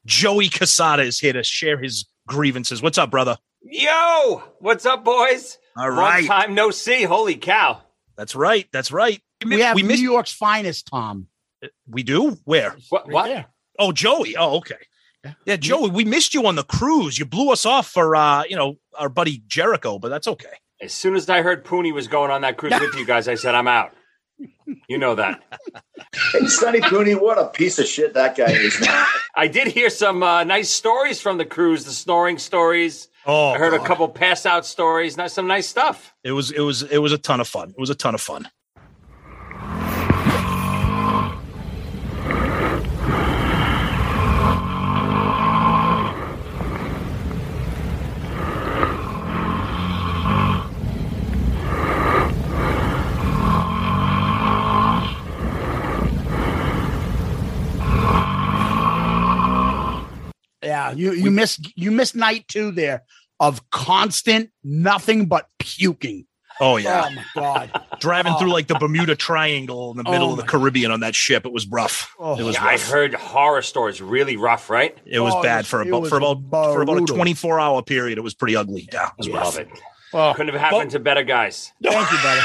Joey Cassata is here to share his grievances. What's up, brother? Yo, what's up, boys? All right. Long time no see. Holy cow! That's right. That's right. We have we New missed. York's finest, Tom. We do. Where? What? what? Oh, Joey. Oh, okay. Yeah, Joey, we missed you on the cruise. You blew us off for uh, you know, our buddy Jericho, but that's okay. As soon as I heard Pooney was going on that cruise <laughs> with you guys, I said I'm out. You know that. Hey, Sonny Cooney, what a piece of shit that guy is. <laughs> I did hear some uh, nice stories from the cruise, the snoring stories. Oh, I heard a couple pass out stories. Not some nice stuff. It was it was it was a ton of fun. It was a ton of fun. Yeah, you you missed you missed night two there of constant nothing but puking. Oh yeah. Oh my god. <laughs> Driving Oh. through like the Bermuda Triangle in the middle Oh, of the my- Caribbean on that ship. It was rough. Oh. it was Yeah, I heard horror stories. Really rough, right? It was Oh, it bad was- for it about for about for about a 24 hour period. It was pretty ugly. Yeah, it was rough. Love it. Oh, Couldn't have happened to better guys. <laughs> thank you, brother.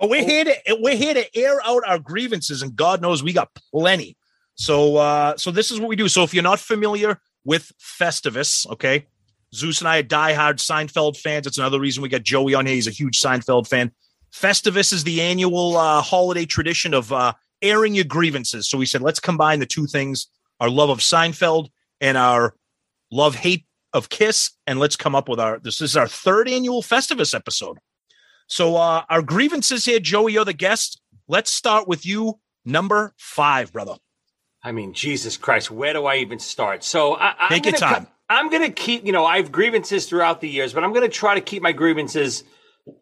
But we're oh. here to we're here to air out our grievances, and God knows we got plenty. So uh so this is what we do. So if you're not familiar with Festivus, okay, Zeus and I are diehard Seinfeld fans. It's another reason we got Joey on here. He's a huge Seinfeld fan. Festivus is the annual uh, holiday tradition of uh, airing your grievances. So we said, let's combine the two things our love of Seinfeld and our love hate of Kiss. And let's come up with our, this is our third annual Festivus episode. So uh, our grievances here, Joey, you're the guest. Let's start with you, number five, brother. I mean, Jesus Christ, where do I even start? So I, I'm Take your time. co- I'm going to keep, you know, I have grievances throughout the years, but I'm going to try to keep my grievances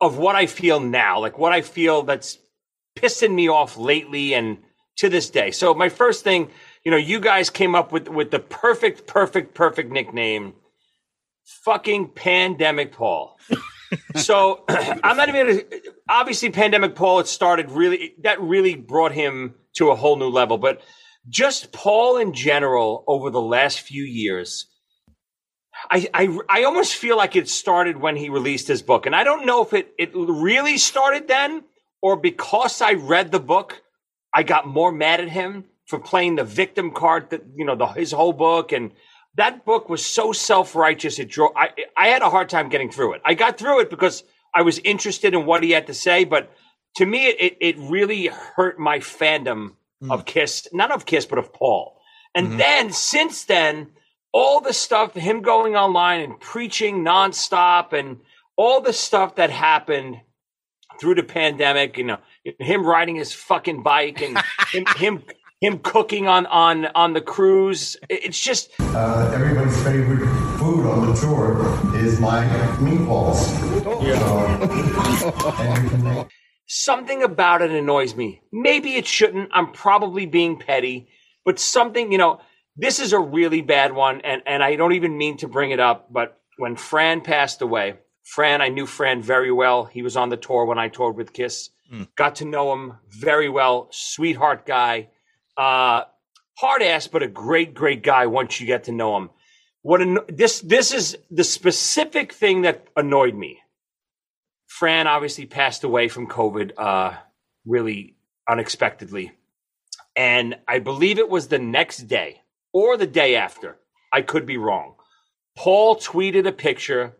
of what I feel now, like what I feel that's pissing me off lately and to this day. So my first thing, you know, you guys came up with with the perfect, perfect, perfect nickname, fucking pandemic Paul. <laughs> so <clears throat> I'm not even gonna, obviously pandemic Paul. It started really that really brought him to a whole new level, but just Paul in general over the last few years. I, I, I almost feel like it started when he released his book. And I don't know if it, it really started then or because I read the book, I got more mad at him for playing the victim card that, you know, the, his whole book. And that book was so self-righteous. It drove, I, I had a hard time getting through it. I got through it because I was interested in what he had to say. But to me, it, it really hurt my fandom of Kiss, not of Kiss, but of Paul. And then since then, all the stuff, him going online and preaching nonstop and all the stuff that happened through the pandemic, you know, him riding his fucking bike and him, <laughs> him, him cooking on, on, on the cruise. It's just, Uh, everybody's favorite food on the tour is my meatballs. So, and you can make something about it annoys me. Maybe it shouldn't. I'm probably being petty, but something, you know, this is a really bad one. And, and I don't even mean to bring it up, but when Fran passed away, Fran, I knew Fran very well. He was on the tour when I toured with Kiss. Got to know him very well. Sweetheart guy. Uh, hard ass, but a great, great guy once you get to know him. What anno- this this is the specific thing that annoyed me. Fran obviously passed away from COVID uh, really unexpectedly. And I believe it was the next day or the day after. I could be wrong. Paul tweeted a picture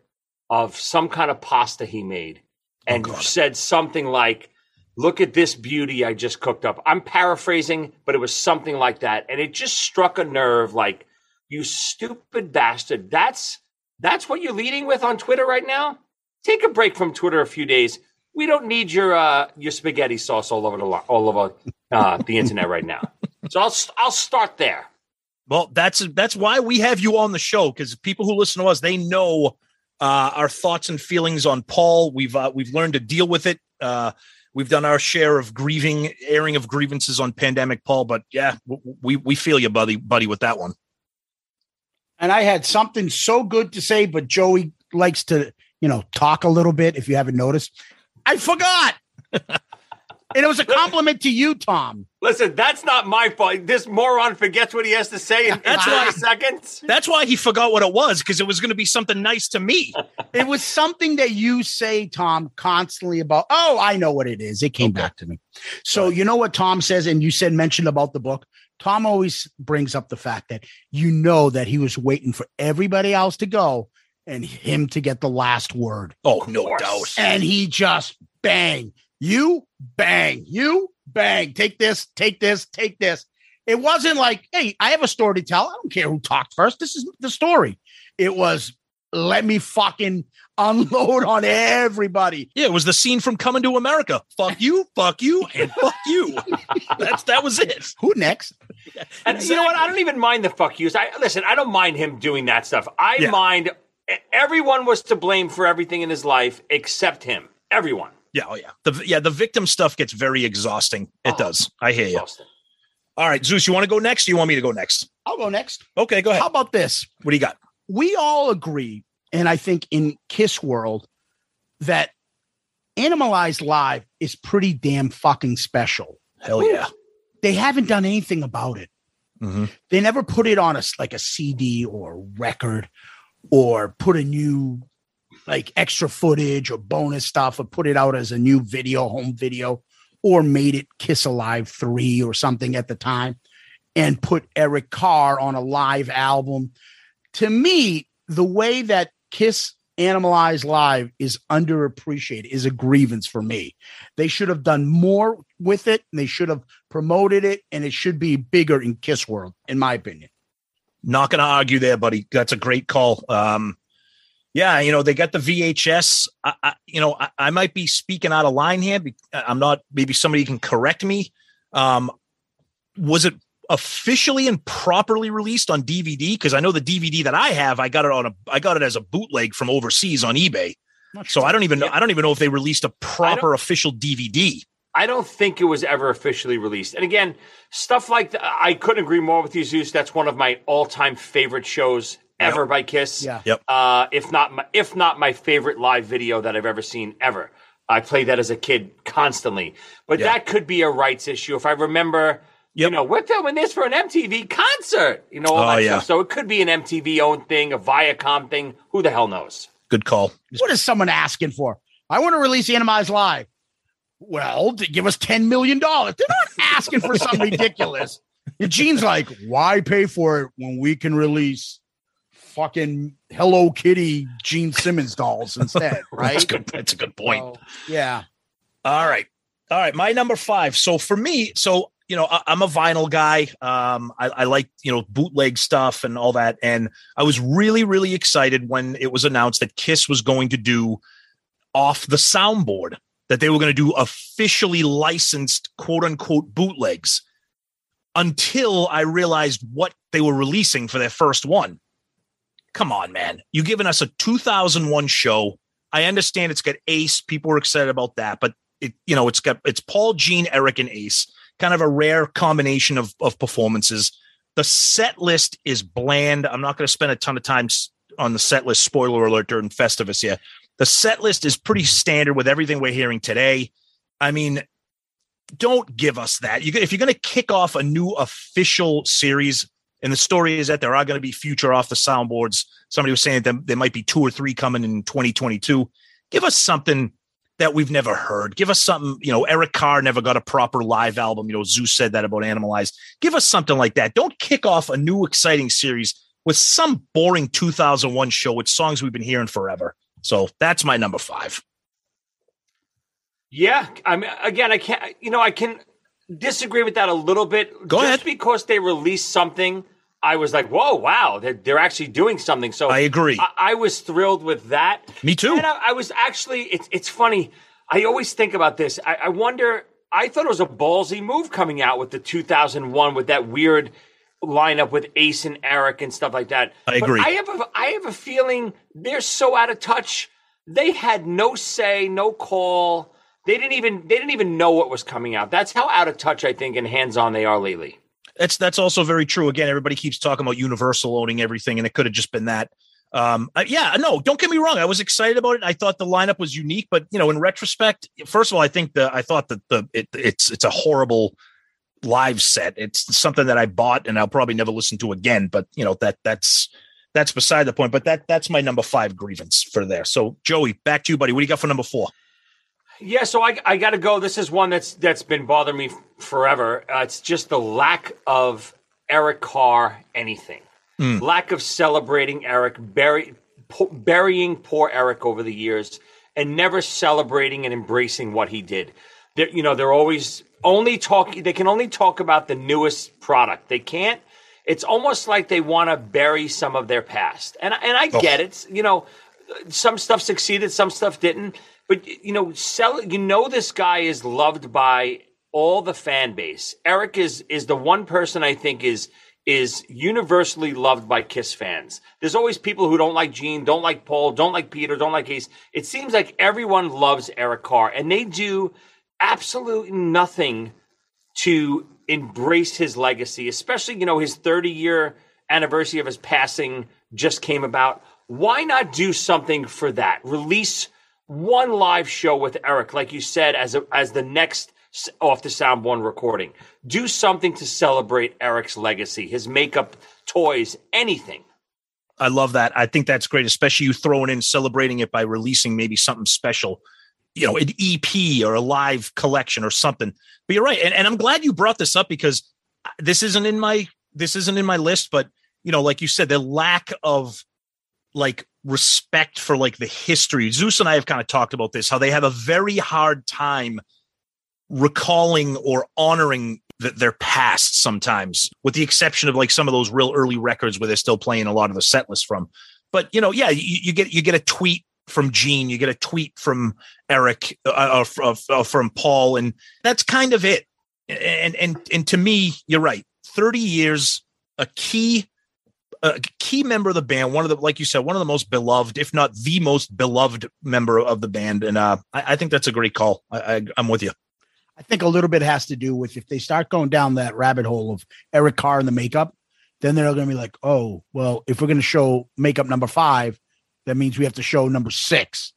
of some kind of pasta he made and said something like, Look at this beauty I just cooked up. I'm paraphrasing, but it was something like that. And it just struck a nerve like, you stupid bastard. That's that's what you're leading with on Twitter right now? Take a break from Twitter a few days. We don't need your uh, your spaghetti sauce all over the all over uh, the <laughs> internet right now. So I'll I'll start there. Well, that's that's why we have you on the show because people who listen to us they know uh, our thoughts and feelings on Paul. We've uh, we've learned to deal with it. Uh, we've done our share of grieving, airing of grievances on pandemic Paul. But yeah, w- we we feel you, buddy, buddy, with that one. and I had something so good to say, but Joey likes to, you know, talk a little bit. If you haven't noticed, I forgot. <laughs> and it was a compliment to you, Tom. Listen, that's not my fault. This moron forgets what he has to say in, <laughs> That's 30 why- seconds. That's why he forgot what it was because it was going to be something nice to me. <laughs> It was something that you say, Tom, constantly about. Oh, I know what it is. It came back to me. So you know what Tom says, and you said mentioned about the book. Tom always brings up the fact that you know that he was waiting for everybody else to go and him to get the last word. Oh, no doubt. And he just bang, you bang, you bang, take this, take this, take this. It wasn't like, hey, I have a story to tell. I don't care who talked first. This is the story. It was let me fucking unload on everybody. Yeah, it was the scene from Coming to America. Fuck you, fuck you, and fuck you. <laughs> That's that was it. Who next? And you know what? I don't even mind the fuck yous. I listen. I don't mind him doing that stuff. I Yeah. mind everyone was to blame for everything in his life except him. Everyone. Yeah, oh yeah. The yeah, the victim stuff gets very exhausting. It does. I hear you. All right, Zeus, you want to go next? Or you want me to go next? I'll go next. Okay, go ahead. How about this? What do you got? we all agree, and I think in Kiss World, that Animalized Live is pretty damn fucking special. Hell yeah. They haven't done anything about it. Mhm. They never put it on a s- like a CD or record, or put a new like extra footage or bonus stuff, or put it out as a new video, home video, or made it Kiss Alive three or something at the time, and put Eric Carr on a live album to me, the way that Kiss Animalized Live is underappreciated, is a grievance for me. They should have done more with it and they should have promoted it and it should be bigger in Kiss World, in my opinion. Not going to argue there, buddy. That's a great call. Um, yeah, you know they got the VHS. I, I, you know, I, I, might be speaking out of line here. I'm not. Maybe somebody can correct me. Um, was it officially and properly released on DVD? Because I know the DVD that I have, I got it on a, I got it as a bootleg from overseas on eBay. So I don't even know. I don't even know if they released a proper official DVD. I don't think it was ever officially released. And again, stuff like that, I couldn't agree more with you, Zeus. That's one of my all-time favorite shows ever Yep. by Kiss. Yeah. Yep. Uh, if not, my, if not my favorite live video that I've ever seen ever. I played that as a kid constantly, but Yeah. that could be a rights issue. If I remember, you know, we're filming this for an MTV concert. You know, all Oh, that yeah. stuff. So it could be an MTV owned thing, a Viacom thing. Who the hell knows? Good call. What is someone asking for? I want to release Animalized Live. Well, to give us $10 million. They're not <laughs> asking for something ridiculous. And Gene's like, why pay for it when we can release fucking Hello Kitty Gene Simmons dolls instead, <laughs> right? That's good. That's a good point. yeah. All right. All right. My number five. So for me, so you know, I, I'm a vinyl guy. Um, I, I like you know bootleg stuff and all that. And I was really, really excited when it was announced that Kiss was going to do off the soundboard, that they were going to do officially licensed quote unquote bootlegs. Until I realized what they were releasing for their first one. Come on, man. You giving us a 2001 show. I understand it's got Ace. People were excited about that, but it, you know, it's got it's Paul, Gene, Eric, and Ace. Kind of a rare combination of of performances. The set list is bland. I'm not going to spend a ton of time on the set list. Spoiler alert during Festivus here. The set list is pretty standard with everything we're hearing today. I mean, don't give us that. You, if you're going to kick off a new official series, and the story is that there are going to be future off the soundboards. Somebody was saying that there might be two or three coming in 2022. Give us something that we've never heard. Give us something, you know, Eric Carr never got a proper live album. You know, Zeus said that about Animalized. Give us something like that. Don't kick off a new exciting series with some boring 2001 show with songs we've been hearing forever. So that's my number five. Yeah, I mean, again, I can't. You know, I can disagree with that a little bit. Go Just ahead. because they released something, I was like, "Whoa, wow, they're, they're actually doing something." So I agree. I, I was thrilled with that. Me too. And I, I was actually. It's it's funny. I always think about this. I, I wonder. I thought it was a ballsy move coming out with the 2001 with that weird lineup with Ace and Eric and stuff like that. I But agree. I have a I have a feeling they're so out of touch. They had no say, no call. They didn't even they didn't even know what was coming out. That's how out of touch I think and hands on they are lately. That's that's also very true. Again, everybody keeps talking about Universal owning everything, and it could have just been that. Um, I- yeah, no, don't get me wrong. I was excited about it. I thought the lineup was unique, but you know, in retrospect, first of all, I think the I thought that the it, it's it's a horrible live set. It's something that I bought and I'll probably never listen to again. But you know that that's that's beside the point. But that that's my number five grievance for there. So Joey, back to you, buddy. What do you got for number four? Yeah, so I I got to go. This is one that's that's been bothering me forever. Uh, it's just the lack of Eric Carr anything. Mm. Lack of celebrating Eric, bury, pu- burying poor Eric over the years, and never celebrating and embracing what he did. They're, you know, they're always only talking. They can only talk about the newest product. They can't. It's almost like they want to bury some of their past, and and I Oh. get it. You know, some stuff succeeded, some stuff didn't. But you know, sell. You know, this guy is loved by all the fan base. Eric is is the one person I think is is universally loved by Kiss fans. There's always people who don't like Gene, don't like Paul, don't like Peter, don't like Ace. It seems like everyone loves Eric Carr, and they do absolutely nothing to embrace his legacy, especially, you know, his 30 year anniversary of his passing just came about. Why not do something for that? Release one live show with Eric, like you said, as a, as the next off the soundboard recording. Do something to celebrate Eric's legacy, his makeup, toys, anything. I love that. I think that's great, especially you throwing in celebrating it by releasing maybe something special, you know, an EP or a live collection or something. But you're right, and, and I'm glad you brought this up because this isn't in my this isn't in my list. But you know, like you said, the lack of like respect for like the history. Zeus and I have kind of talked about this, how they have a very hard time recalling or honoring the, their past sometimes, with the exception of like some of those real early records where they're still playing a lot of the set list from. But you know, yeah, you, you get you get a tweet from Gene, you get a tweet from Eric, uh, uh, uh, from Paul, and that's kind of it. And and and to me, you're right. Thirty years, a key a key member of the band, one of the, like you said, one of the most beloved, if not the most beloved member of the band. And uh, I, I think that's a great call. I, I, I'm with you. I think a little bit has to do with if they start going down that rabbit hole of Eric Carr and the makeup, then they're going to be like, oh, well, if we're going to show makeup number five, that means we have to show number six.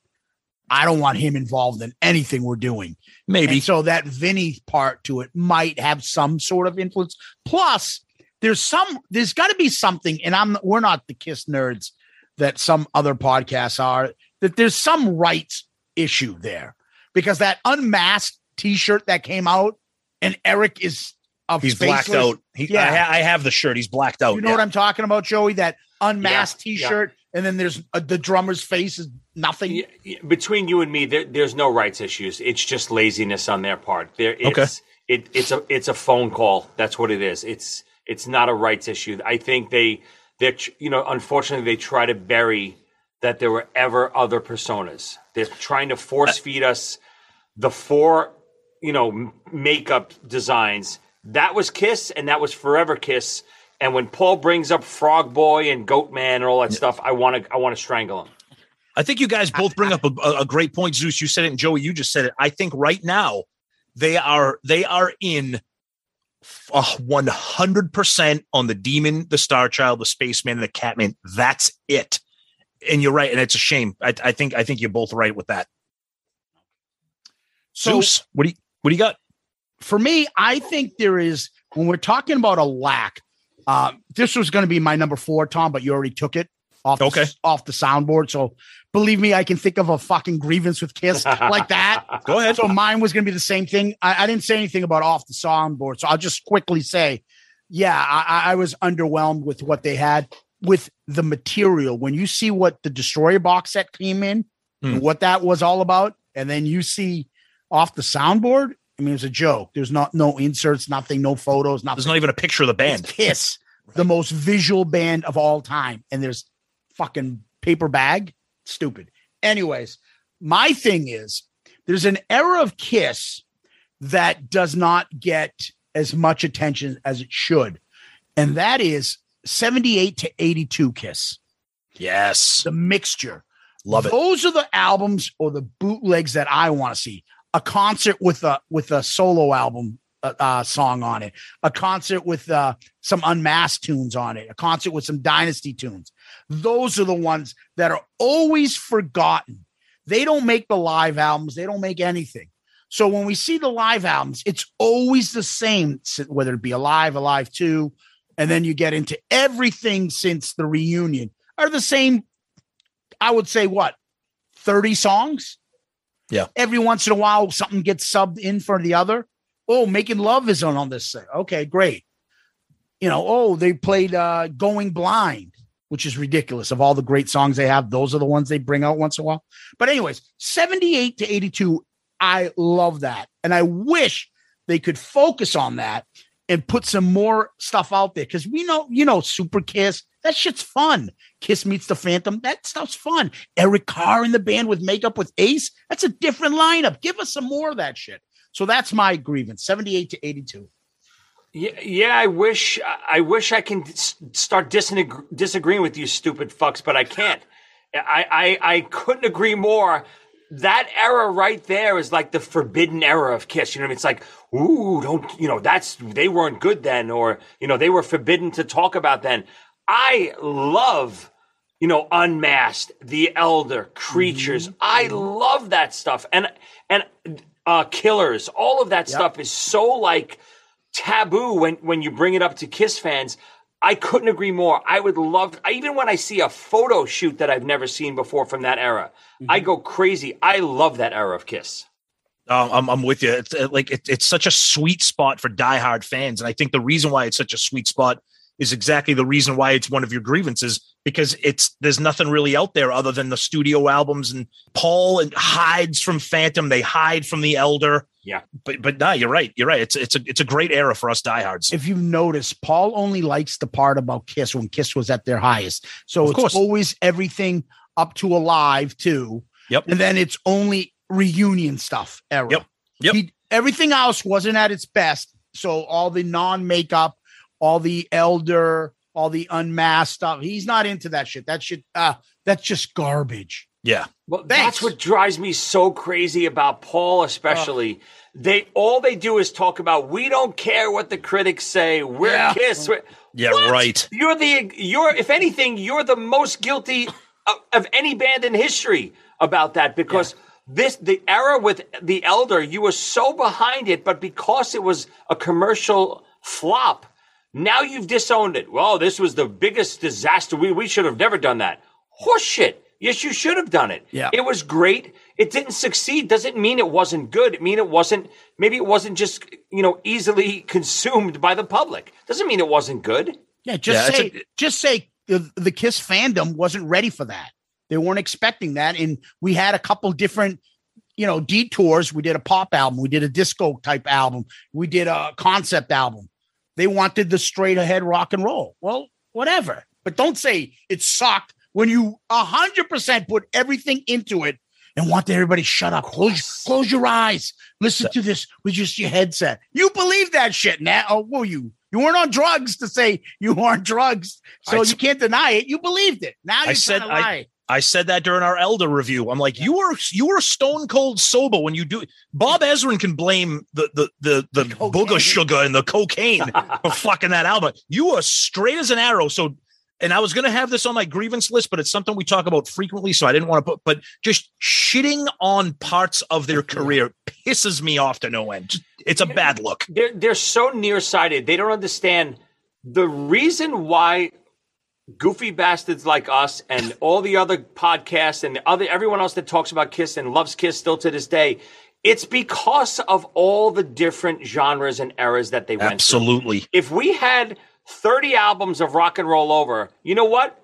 I don't want him involved in anything we're doing. Maybe. And so that Vinny part to it might have some sort of influence. Plus, there's some there's got to be something and i'm we're not the kiss nerds that some other podcasts are that there's some rights issue there because that unmasked t-shirt that came out and eric is of He's blacked out. He, yeah. I, ha- I have the shirt. He's blacked out. you know yeah. what i'm talking about joey that unmasked t-shirt and then there's uh, the drummer's face is nothing Between you and me, there, there's no rights issues. It's just laziness on their part. There, it's, Okay. It, it's a it's a phone call. That's what it is. It's it's not a rights issue. I think they they you know unfortunately they try to bury that there were ever other personas. They're trying to force feed us the four you know makeup designs. That was Kiss and that was Forever Kiss. And when Paul brings up Frog Boy and Goat Man and all that stuff, I want to I want to strangle him. I think you guys both bring up a, a great point, Zeus. You said it, and Joey, you just said it. I think right now they are they are in one hundred percent on the demon, the star child, the spaceman, and the catman. That's it. And you're right, and it's a shame. I, I think I think you're both right with that. So- Zeus, what do you what do you got? for me, I think there is when we're talking about a lack. Uh, this was going to be my number four, Tom, but you already took it off. Okay. the, off the soundboard. So believe me, I can think of a fucking grievance with Kiss <laughs> like that. Go ahead. So mine was going to be the same thing. I, I didn't say anything about off the soundboard, so I'll just quickly say, yeah, I, I- I was underwhelmed with what they had with the material. When you see what the Destroyer box set came in, and what that was all about, and then you see off the soundboard. I mean, it's a joke. There's not no inserts, nothing, no photos, nothing. There's not even a picture of the band. It's Kiss, the most visual band of all time, and there's fucking paper bag. Stupid. Anyways, my thing is there's an era of Kiss that does not get as much attention as it should, and that is 78 to 82 Kiss. Yes, the mixture. Love it. Those are the albums or the bootlegs that I want to see. A concert with a with a solo album uh, uh, song on it. A concert with uh, some unmasked tunes on it. A concert with some dynasty tunes. Those are the ones that are always forgotten. They don't make the live albums. They don't make anything. So when we see the live albums, it's always the same, whether it be Alive, Alive 2, and then you get into everything since the reunion are the same. I would say what 30 songs. Yeah. Every once in a while, something gets subbed in for the other. Oh, making love is on on this. thing. Okay, great. You know, oh, they played uh Going Blind, which is ridiculous. Of all the great songs they have, those are the ones they bring out once in a while. But anyways, 78 to 82, I love that. And I wish they could focus on that and put some more stuff out there because we know, you know, Super Kiss, that shit's fun. Kiss meets the Phantom, that stuff's fun. Eric Carr in the band with makeup with Ace, that's a different lineup. Give us some more of that shit. So that's my grievance 78 to 82. Yeah, yeah. I wish I wish I can start disag- disagreeing with you, stupid fucks, but I can't. I, I I couldn't agree more. That era right there is like the forbidden era of Kiss. You know what I mean? It's like, ooh, don't you know? That's they weren't good then, or you know, they were forbidden to talk about then. I love, you know, Unmasked, The Elder, Creatures. I love that stuff, and and uh, Killers. All of that stuff is so like taboo when when you bring it up to Kiss fans. I couldn't agree more. I would love, I, even when I see a photo shoot that I've never seen before from that era, I go crazy. I love that era of Kiss. Um, I'm, I'm with you. It's uh, like it, it's such a sweet spot for diehard fans, and I think the reason why it's such a sweet spot is exactly the reason why it's one of your grievances because it's there's nothing really out there other than the studio albums and Paul and hides from Phantom, they hide from the Elder. Yeah. But but nah, you're right. You're right. It's it's a it's a great era for us diehards. If you've noticed, Paul only likes the part about Kiss when Kiss was at their highest. So Of it's course. always everything up to Alive too. Yep. And then it's only reunion stuff era. Yep. Yep. He, everything else wasn't at its best. So all the non-makeup, all the elder, all the unmasked stuff. He's not into that shit. That shit, uh, that's just garbage. Yeah. Well, that's what drives me so crazy about Paul, especially. They all they do is talk about we don't care what the critics say. We're Yeah. Kiss. We're-" Yeah, What? right. You're the you're if anything you're the most guilty of, of any band in history about that because this the era with the Elder you were so behind it, but because it was a commercial flop, now you've disowned it. Well, this was the biggest disaster. We we should have never done that. Horseshit. Yes, you should have done it. Yeah. It was great. It didn't succeed. Doesn't mean it wasn't good. It mean it wasn't maybe it wasn't just, you know, easily <laughs> consumed by the public. Doesn't mean it wasn't good. Yeah, just Yeah, it's say, just say the, the Kiss fandom wasn't ready for that. They weren't expecting that, and we had a couple different, you know, detours. We did a pop album, we did a disco type album, we did a concept album. They wanted the straight ahead rock and roll. Well, whatever, but don't say it sucked when you a hundred percent put everything into it and want everybody to shut up. Close, close your eyes. Listen to this with just your headset. You believe that shit now? Oh, were you? You weren't on drugs to say you <laughs> weren't drugs, so I- you can't deny it. You believed it. Now you're I said trying to lie. I, I said that during our Elder review. I'm like, you were you were stone cold sober when you do. Bob Ezrin can blame the the the the, booger sugar and the cocaine for <laughs> fucking that album. You were straight as an arrow. So, and I was gonna have this on my grievance list, but it's something we talk about frequently, so I didn't want to put. But just shitting on parts of their career pisses me off to no end. It's a bad look. They're they're so nearsighted. They don't understand the reason why goofy bastards like us and all the other podcasts and the other everyone else that talks about Kiss and loves Kiss still to this day. It's because of all the different genres and eras that they went through. Absolutely. If we had 30 albums of rock and roll over, you know what?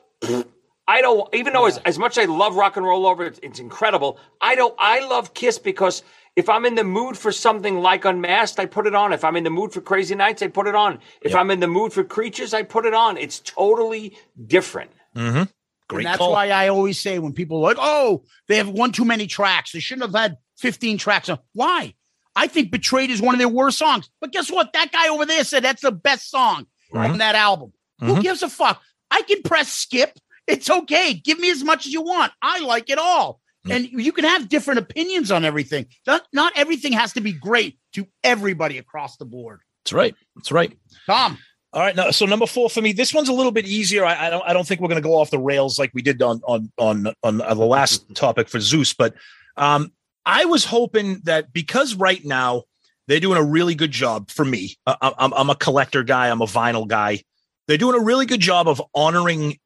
I don't even though as, as much as I love rock and roll over, it's, it's incredible. I don't I love Kiss because if I'm in the mood for something like Unmasked, I put it on. If I'm in the mood for Crazy Nights, I put it on. If I'm in the mood for Creatures, I put it on. It's totally different. Mm-hmm. Great and that's call. why I always say when people are like, oh, they have one too many tracks. They shouldn't have had 15 tracks. Why? I think Betrayed is one of their worst songs. But guess what? That guy over there said that's the best song Mhm. on that album. Who Mhm. gives a fuck? I can press skip. It's okay. Give me as much as you want. I like it all. And you can have different opinions on everything. Not, not everything has to be great to everybody across the board. That's right. That's right. Tom. All right, now, so number four for me. This one's a little bit easier. I, I don't. I don't think we're going to go off the rails like we did on on on on the last topic for Zeus. But um, I was hoping that because right now they're doing a really good job for me. Uh, I- I'm I'm a collector guy. I'm a vinyl guy. They're doing a really good job of honoring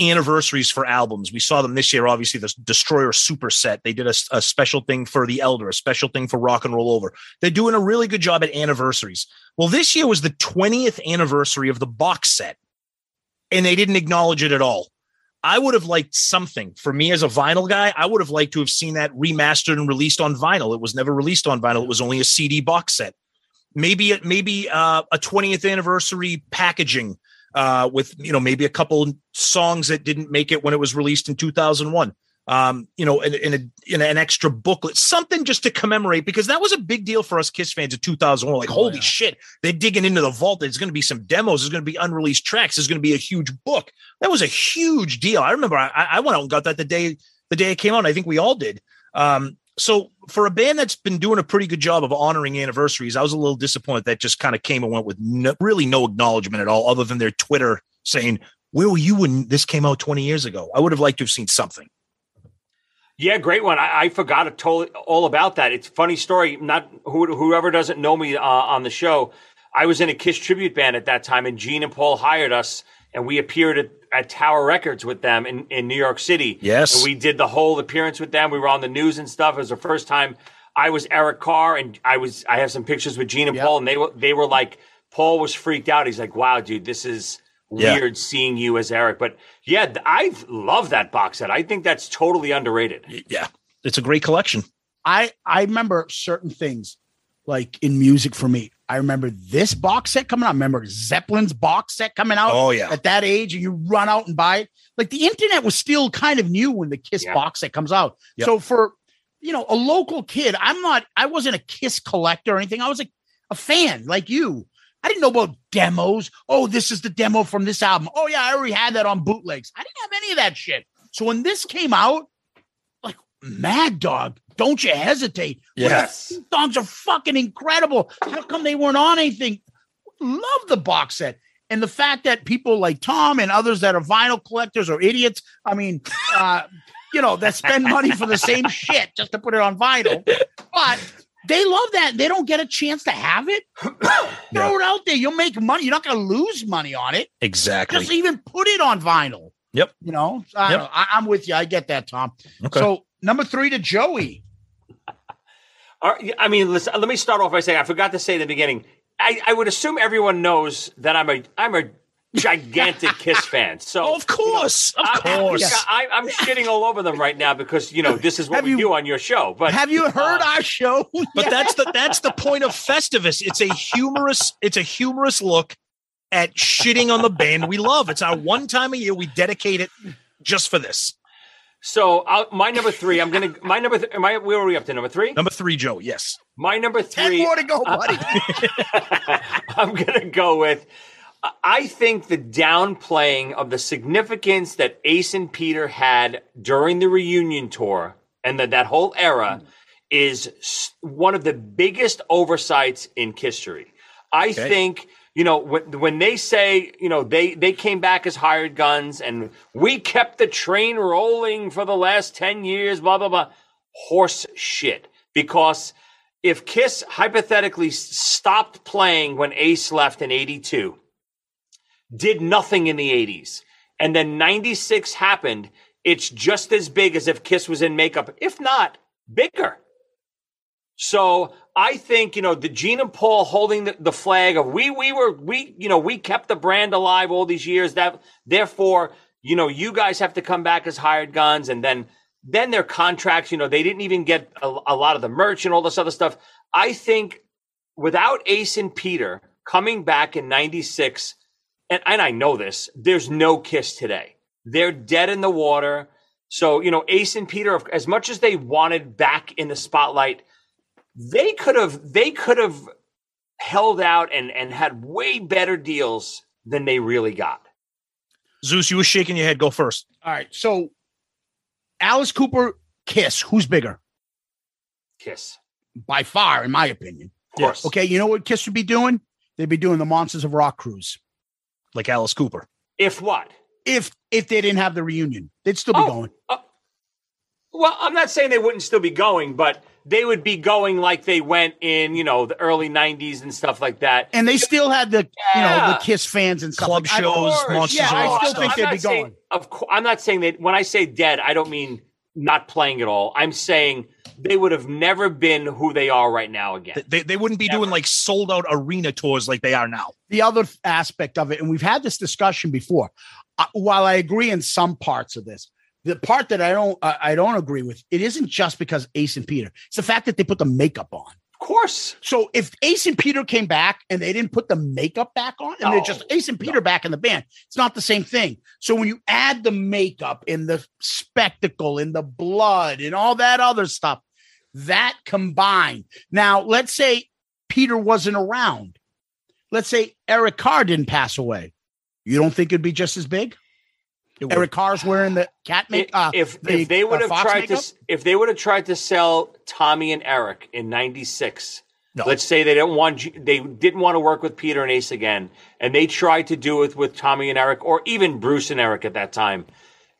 anniversaries for albums. We saw them this year. Obviously, the Destroyer Super Set. They did a, a special thing for the Elder, a special thing for Rock and Roll Over. They're doing a really good job at anniversaries. Well, this year was the 20th anniversary of the box set, and they didn't acknowledge it at all. I would have liked something for me as a vinyl guy. I would have liked to have seen that remastered and released on vinyl. It was never released on vinyl. It was only a CD box set. Maybe maybe uh, a 20th anniversary packaging uh, with you know maybe a couple songs that didn't make it when it was released in 2001 um, you know, in, in, a, in an extra booklet, something just to commemorate, because that was a big deal for us Kiss fans in 2001. Like, holy shit, they're digging into the vault. There's going to be some demos. There's going to be unreleased tracks. There's going to be a huge book. That was a huge deal. I remember I, I went out and got that the day the day it came out. I think we all did. Um, so for a band that's been doing a pretty good job of honoring anniversaries, I was a little disappointed that just kind of came and went with no, really no acknowledgement at all, other than their Twitter saying, "Where were you when this came out 20 years ago?" I would have liked to have seen something. Yeah, great one. I, I forgot totally all about that. It's funny story. Not who, whoever doesn't know me uh, on the show. I was in a Kiss tribute band at that time, and Gene and Paul hired us, and we appeared at, at Tower Records with them in, in New York City. Yes. and we did the whole appearance with them. We were on the news and stuff. It was the first time I was Eric Carr, and I was. I have some pictures with Gene and Paul, and they were they were like, Paul was freaked out. He's like, "Wow, dude, this is." Yeah. weird seeing you as Eric. But yeah, I love that box set. I think that's totally underrated. Yeah, it's a great collection. I I remember certain things like in music for me. I remember this box set coming out. I remember Zeppelin's box set coming out. Oh, yeah. At that age, and you run out and buy it. Like the internet was still kind of new when the Kiss Yeah. box set comes out. Yep. So for you know a local kid, I'm not. I wasn't a Kiss collector or anything. I was a, a fan like you. I didn't know about demos. Oh, this is the demo from this album. Oh yeah, I already had that on bootlegs. I didn't have any of that shit. So when this came out, like Mad Dog, don't you hesitate. Yes. These songs are fucking incredible. How come they weren't on anything? Love the box set. And the fact that people like Tom and others that are vinyl collectors or idiots, I mean, uh, you know, that spend money for the same <laughs> shit just to put it on vinyl. But they love that. They don't get a chance to have it. <coughs> Throw it out there. You'll make money. You're not going to lose money on it. Exactly. Just even put it on vinyl. Yep. You know, I yep. know I, I'm with you. I get that, Tom. Okay. So number three to Joey. All right, I mean, listen, let me start off by saying I forgot to say in the beginning. I, I would assume everyone knows that I'm a I'm a gigantic <laughs> Kiss fan. So of course, of I, course. I, am shitting all over them right now because you know this is what Have we you- do on your show. But Have you uh, heard our show? <laughs> But that's the that's the point of Festivus. It's a humorous it's a humorous look at shitting on the band we love. It's our one time a year we dedicate it just for this. So uh, my number three, I'm gonna my number. Th- am I, where are we up to? Number three. Number three, Joe. Yes. My number Ten three. more to go, buddy. <laughs> I'm gonna go with. I think the downplaying of the significance that Ace and Peter had during the reunion tour and that that whole era is one of the biggest oversights in history. I Okay. think you know when when they say you know they they came back as hired guns and we kept the train rolling for the last 10 years blah blah blah horse shit. Because if Kiss hypothetically stopped playing when Ace left in 82 did nothing in the 80s and then 96 happened it's just as big as if Kiss was in makeup if not bigger so I think you know the Gene and Paul holding the, the flag of we we were we you know we kept the brand alive all these years. That therefore you know you guys have to come back as hired guns, and then then their contracts. You know they didn't even get a, a lot of the merch and all this other stuff. I think without Ace and Peter coming back in '96, and, and I know this, there's no Kiss today. They're dead in the water. So you know Ace and Peter, as much as they wanted back in the spotlight they could have they could have held out and and had way better deals than they really got. Zeus, you were shaking your head. Go first. All right. So Alice Cooper, Kiss, who's bigger? Kiss, By far, in my opinion. of course. Okay, you know what Kiss would be doing? They'd be doing the Monsters of Rock cruise. Like Alice Cooper. If what? If if they didn't have the reunion, they'd still be Oh, going. Uh, well, I'm not saying they wouldn't still be going, but they would be going like they went in, you know, the early '90s and stuff like that. And they still had the you know the Kiss fans and stuff. Club like- shows, Of course. Monsters Yeah, of I Rock still stuff. think I'm they'd not be saying, going. Of course, I'm not saying that when I say dead, I don't mean not playing at all. I'm saying they would have never been who they are right now again. They, they wouldn't be doing like sold out arena tours like they are now. the other aspect of it, and we've had this discussion before. Uh, while I agree in some parts of this, the part that I don't I I don't agree with, it isn't just because Ace and Peter. It's the fact that they put the makeup on. Of course. So if Ace and Peter came back and they didn't put the makeup back on, and they're just Ace and Peter back in the band, it's not the same thing. So when you add the makeup and the spectacle and the blood and all that other stuff, that combined. Now, let's say Peter wasn't around. Let's say Eric Carr didn't pass away. You don't think it'd be just as big? Eric Carr's wearing the cat make. Uh, if the, if they would uh, have tried makeup? to if they would have tried to sell Tommy and Eric in '96, No. let's say they didn't want they didn't want to work with Peter and Ace again, and they tried to do it with Tommy and Eric, or even Bruce and Eric at that time,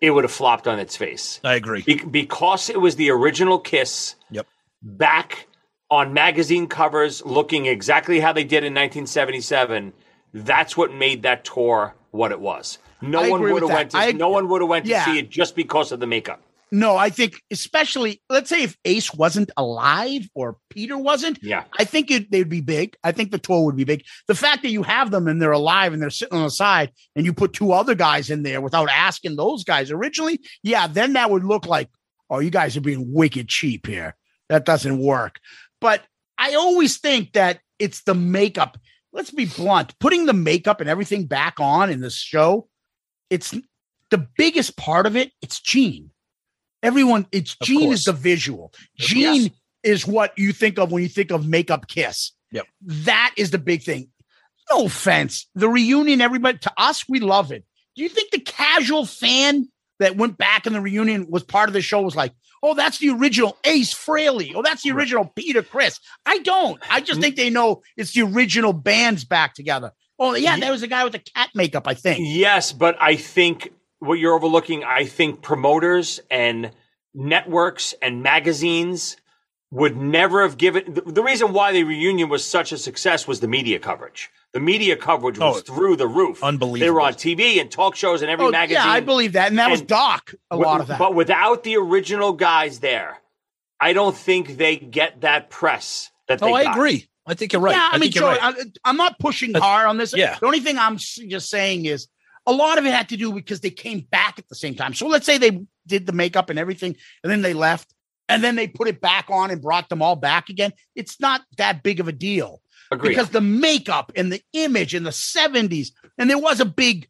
it would have flopped on its face I agree. Be- because it was the original Kiss Yep. back on magazine covers, looking exactly how they did in 1977. That's what made that tour what it was. No I one would have went. To, I- no one would have went to see it just because of the makeup. No, I think especially let's say if Ace wasn't alive or Peter wasn't, Yeah. I think it, they'd be big. I think the tour would be big. The fact that you have them and they're alive and they're sitting on the side and you put two other guys in there without asking those guys originally, yeah, then that would look like, oh, you guys are being wicked cheap here. That doesn't work. But I always think that it's the makeup. Let's be blunt. Putting the makeup and everything back on in this show, it's the biggest part of it. It's Gene. Everyone, it's Gene is the visual. Gene is what you think of when you think of makeup kiss. Yep. That is the big thing. No offense. The reunion, everybody to us, we love it. Do you think the casual fan that went back in the reunion was part of the show was like, oh, that's the original Ace Frehley. Oh, that's the original Peter Criss. I don't. I just think they know it's the original bands back together. Oh, yeah, there was a guy with the cat makeup, I think. Yes, but I think what you're overlooking, I think promoters and networks and magazines would never have given the, the reason why the reunion was such a success was the media coverage. The media coverage was Oh, through the roof. unbelievable. They were on TV and talk shows and every Oh, magazine. yeah, I believe that. And that was Doc, a lot of that. But without the original guys there, I don't think they get that press that oh, they Oh, I got. agree. I think you're right. Yeah, I, I, mean, Joe, right. I, I'm not pushing hard on this. yeah. The only thing I'm just saying is a lot of it had to do because they came back at the same time. So let's say they did the makeup and everything, and then they left, and then they put it back on and brought them all back again. It's not that big of a deal Agreed. because the makeup and the image in the 70s, and there was a big,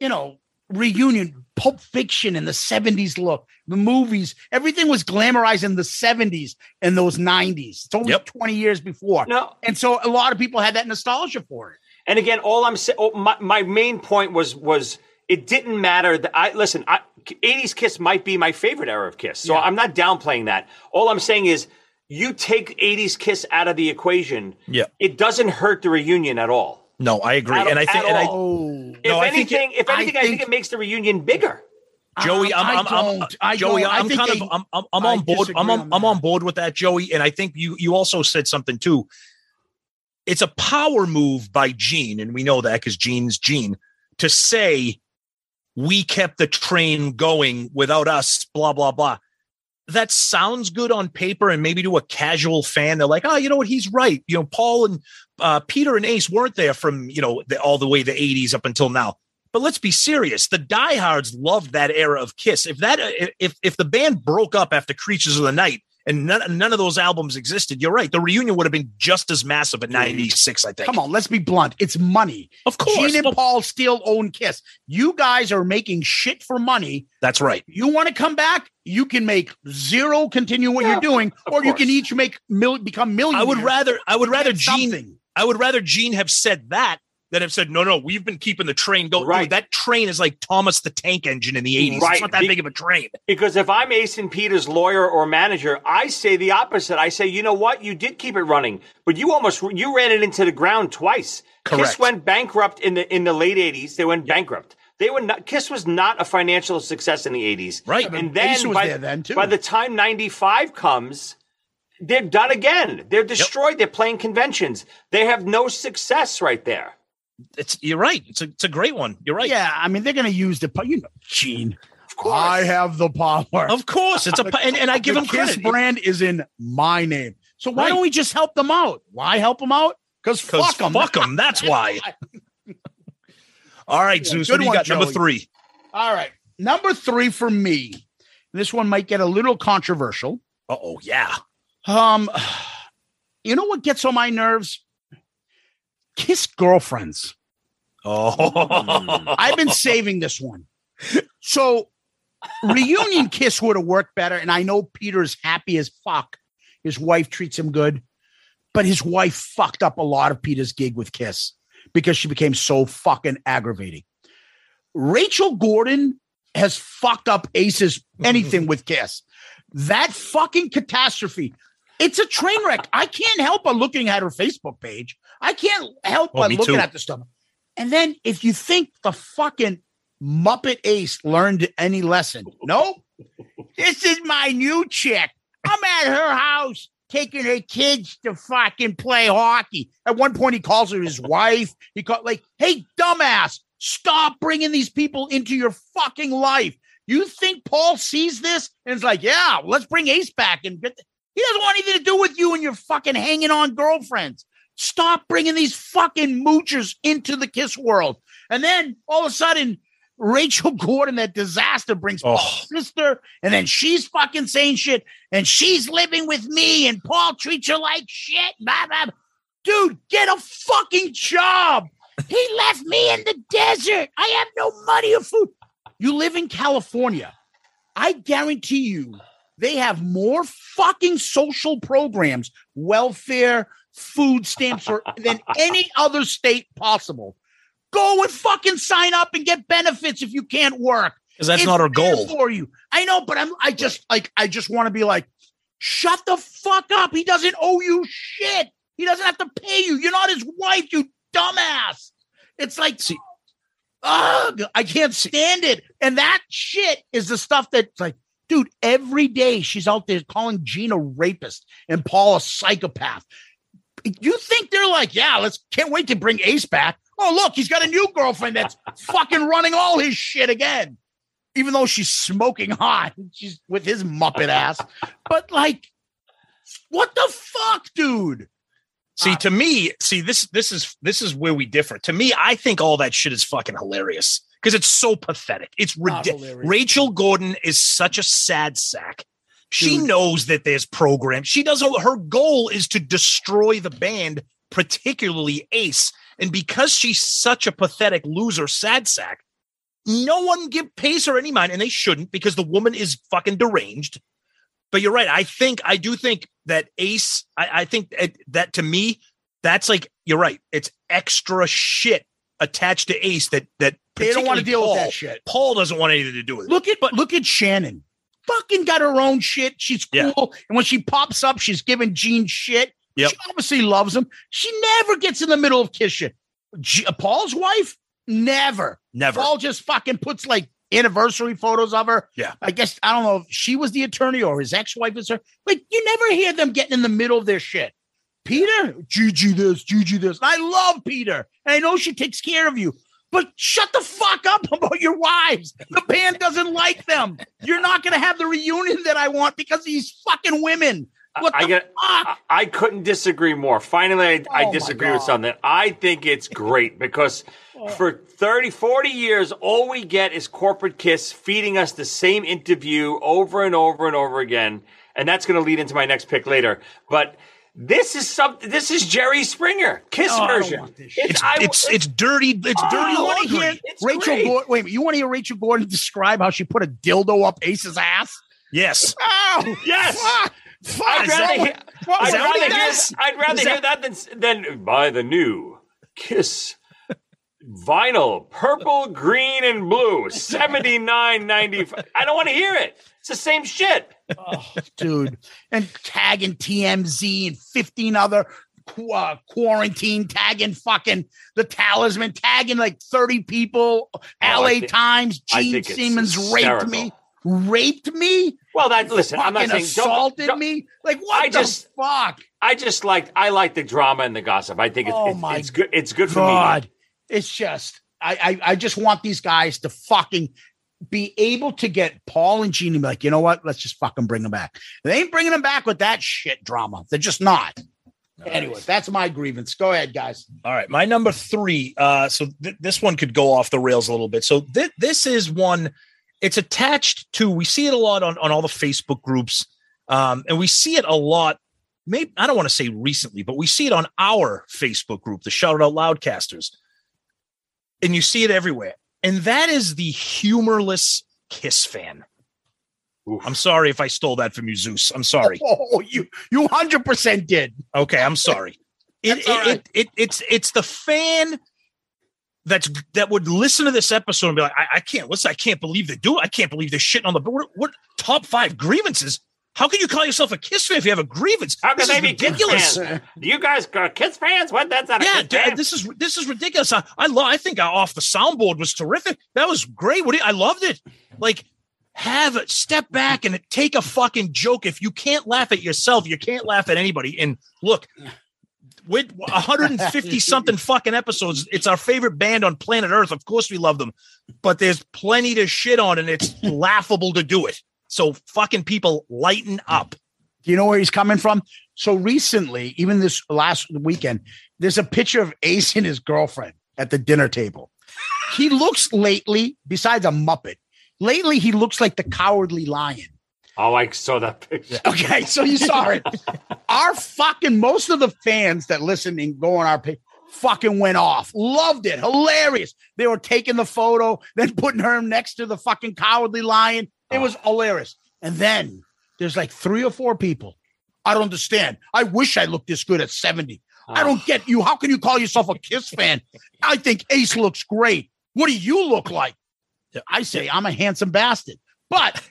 you know, reunion, Pulp Fiction in the 70s look, the movies, everything was glamorized in the 70s and those 90s. It's only 20 years before. No. And so a lot of people had that nostalgia for it. And again, all I'm saying, oh, my, my main point was was it didn't matter that I listen. I, 80s Kiss might be my favorite era of Kiss, so I'm not downplaying that. All I'm saying is, you take 80s Kiss out of the equation, Yeah. it doesn't hurt the reunion at all. No, I agree. At- and I think, and I, all. If No, I think anything, it- if anything, I think, it makes the reunion bigger. Joey, I'm, I I'm, I'm, don't. I Joey. I I'm kind they- of, I'm, I'm, I'm on board. I'm on, on I'm on board with that, Joey. And I think you, you also said something too. It's a power move by Gene, and we know that because Gene's Gene to say we kept the train going without us. Blah blah blah. That sounds good on paper, and maybe to a casual fan, they're like, "Oh, you know what? He's right." You know, Paul and uh, Peter and Ace weren't there from you know the, all the way the '80s up until now. But let's be serious. The diehards loved that era of Kiss. If that if if the band broke up after Creatures of the Night and none, none of those albums existed, you're right. The reunion would have been just as massive at '96. I think. Come on, let's be blunt. It's money. Of course. Gene and Paul still own Kiss. You guys are making shit for money. That's right. You want to come back? You can make zero, continue what you're doing, or you can each make mil- become millionaires. I would rather I would rather Gene something. I would rather Gene have said that than have said no no we've been keeping the train going. Right. Dude, that train is like Thomas the Tank Engine in the 80s. Right. It's not that Be- big of a train. Because if I'm Ace Peter's lawyer or manager, I say the opposite. I say, you know what? You did keep it running, but you almost you ran it into the ground twice. Correct. Kiss went bankrupt in the in the late '80s. They went bankrupt. They were not. Kiss was not a financial success in the '80s. Right. And but Ace then was by, there then, too. by the time '95 comes, they're done again. They're destroyed. They're playing conventions. They have no success right there. It's you're right. It's a it's a great one. You're right. Yeah, I mean they're going to use the po- you know Gene. Of course, I have the power. Of course, it's a The- and, and I give the him Kiss credit. brand is in my name. So why Right. don't we just help them out? Why help them out? Because Because fuck them. fuck them. That's why. <laughs> All right, Zeus. What do you one, got? Number three. All right, number three for me. This one might get a little controversial. Uh oh, yeah. Um, <sighs> you know what gets on my nerves? Kiss girlfriends. Oh, I've been saving this one. So reunion kiss would have worked better. And I know Peter's happy as fuck. His wife treats him good, but his wife fucked up a lot of Peter's gig with Kiss because she became so fucking aggravating. Rachel Gordon has fucked up Ace's anything with Kiss. That fucking catastrophe. It's a train wreck. I can't help but looking at her Facebook page. I can't help Oh, but looking too. at the stuff. And then if you think the fucking Muppet Ace learned any lesson, no, this is my new chick. I'm at her house taking her kids to fucking play hockey. At one point, he calls her his wife. He called like, "Hey, dumbass, stop bringing these people into your fucking life. You think Paul sees this and is like, yeah, let's bring Ace back and get. He doesn't want anything to do with you and your fucking hanging on girlfriends. Stop bringing these fucking moochers into the kiss world. And then all of a sudden, Rachel <laughs> Gordon, that disaster, brings Oh. Paul's sister, and then she's fucking saying shit, and she's living with me, and Paul treats her like shit. Blah, blah, blah. Dude, get a fucking job. He <laughs> left me in the desert. I have no money or food. You live in California. I guarantee you, they have more fucking social programs, welfare, food stamps, or than any other state possible. Go and fucking sign up and get benefits if you can't work. Because that's It's not our goal. for you. I know, but I'm. I just like. I just want to be like, shut the fuck up. He doesn't owe you shit. He doesn't have to pay you. You're not his wife, you dumbass. It's like, ugh, I can't stand it. And that shit is the stuff that's like, dude, every day she's out there calling Gina rapist and Paul a psychopath. You think they're like, yeah, let's can't wait to bring Ace back. Oh, look, he's got a new girlfriend that's <laughs> fucking running all his shit again. Even though she's smoking hot, <laughs> she's with his muppet ass. But like, what the fuck, dude? See, uh, to me, see this this is this is where we differ. To me, I think all that shit is fucking hilarious because it's so pathetic. It's ridiculous. Rachel Gordon is such a sad sack. She Dude. knows that there's programs. She doesn't. Her goal is to destroy the band, particularly Ace. And because she's such a pathetic loser, sad sack, no one give pays her any mind, and they shouldn't because the woman is fucking deranged. But you're right. I think I do think that Ace. I, I think that, that to me, that's like you're right. It's extra shit attached to Ace that that They don't want to deal with that shit. Paul doesn't want anything to do with it. Look at but look at Shannon. Fucking got her own shit. She's cool. Yeah. And when she pops up, she's giving Gene shit. Yep. She obviously loves him. She never gets in the middle of kiss shit. G- uh, Paul's wife, never. Never. Paul just fucking puts like anniversary photos of her. Yeah. I guess I don't know if she was the attorney or his ex-wife is her. Like you never hear them getting in the middle of their shit. Peter, Gigi this, Gigi this. I love Peter. And I know she takes care of you. But shut the fuck up about your wives. The band doesn't like them. You're not going to have the reunion that I want because of these fucking women. What I get. I, I couldn't disagree more. Finally, I, Oh I disagree with something. I think it's great because oh. for 30, 40 years, all we get is corporate kiss feeding us the same interview over and over and over again. And that's going to lead into my next pick later. But this is something. This is Jerry Springer kiss oh, No, version. want this shit. It's I- it's it's dirty. It's Oh, dirty you want to laundry. hear It's Rachel great. Gordon? Wait, you want to hear Rachel Gordon describe how she put a dildo up Ace's ass? Yes. Oh, Yes. fuck. Fuck. I'd rather that hear, what- I'd is that what rather hear. I'd rather Is hear that- that than, than buy the new Kiss vinyl, purple, green, and blue, seventy nine ninety five. I don't want to hear it. It's the same shit. dude, and tagging TMZ and 15 other uh, quarantine, tagging fucking the talisman, tagging like 30 people. LA I thi- Times, Gene think it's Simmons raped me. Raped me? Well, that listen, I'm not saying don't- assaulted don't- me. Like what I the just- fuck? I just like I like the drama and the gossip. I think it's Oh it's, my it's good. It's good for God, me. It's just I, I I just want these guys to fucking be able to get Paul and Gene and be like, you know what? Let's just fucking bring them back. They ain't bringing them back with that shit drama. They're just not. Anyway, that's my grievance. Go ahead, guys. All right, my number three. Uh, so th- this one could go off the rails a little bit. So th- this is one. It's attached to. We see it a lot on on all the Facebook groups, um, and we see it a lot. Maybe I don't want to say recently, but we see it on our Facebook group, the Shout Out Loudcasters, and you see it everywhere. And that is the humorless Kiss fan. I'm sorry if I stole that from you, Zeus. I'm sorry. <laughs> Oh, you you hundred percent did. Okay, I'm sorry. <laughs> It, all it, it, it it's it's the fan that's that would listen to this episode and be like, I, I can't listen. I can't believe they do it. I can't believe they're shitting on the what, what top five grievances. How can you call yourself a Kiss fan if you have a grievance? How can This they be Kiss ridiculous. fans? You guys are Kiss fans? What? That's not a Yeah, Kiss fan. dude, this is this is ridiculous. I, I love. I think uh, off the soundboard was terrific. That was great. What do you- I loved it. Like, have it step back and take a fucking joke. If you can't laugh at yourself, you can't laugh at anybody. And look, with 150 <laughs> something fucking episodes. It's our favorite band on planet Earth. Of course we love them, but there's plenty to shit on and it's laughable to do it. So fucking people lighten hmm. up. Do you know where he's coming from? So recently, even this last weekend, there's a picture of Ace and his girlfriend at the dinner table. He looks lately, besides a Muppet, lately he looks like the cowardly lion. Oh, I saw that picture. <laughs> Okay, so you saw it. <laughs> our fucking most of the fans that listen and go on our page fucking went off. Loved it. Hilarious. They were taking the photo, then putting her next to the fucking cowardly lion. It was hilarious. And then there's like three or four people. I don't understand. I wish I looked this good at 70. I ah. don't get you. How can you call yourself a Kiss <laughs> fan? I think Ace looks great. What do you look like? I say I'm a handsome bastard. But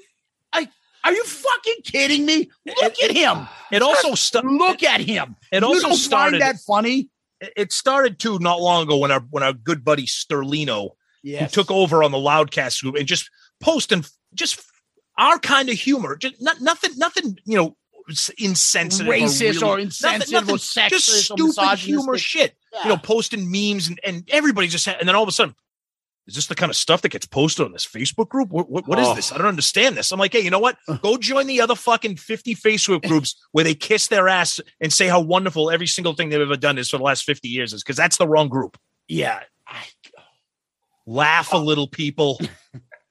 <laughs> I are you fucking kidding me? Look at him. It also stu- look at him. It You also started find that funny. It- It started too not long ago when our when our good buddy Sterlino Yes. who took over on the Loudcast group and just posting just our kind of humor, just not, nothing, nothing, you know, s- insensitive, Racist or really- insensitive or just sexist or stupid humor misogynistic. shit. You know, posting memes and and everybody just had, and then all of a sudden. Is this the kind of stuff that gets posted on this Facebook group? What, what, what is Oh. this? I don't understand this. I'm like, hey, you know what? Go join the other fucking 50 Facebook groups <laughs> where they kiss their ass and say how wonderful every single thing they've ever done is for the last 50 years is because that's the wrong group. Yeah. Laugh a little, people. <laughs>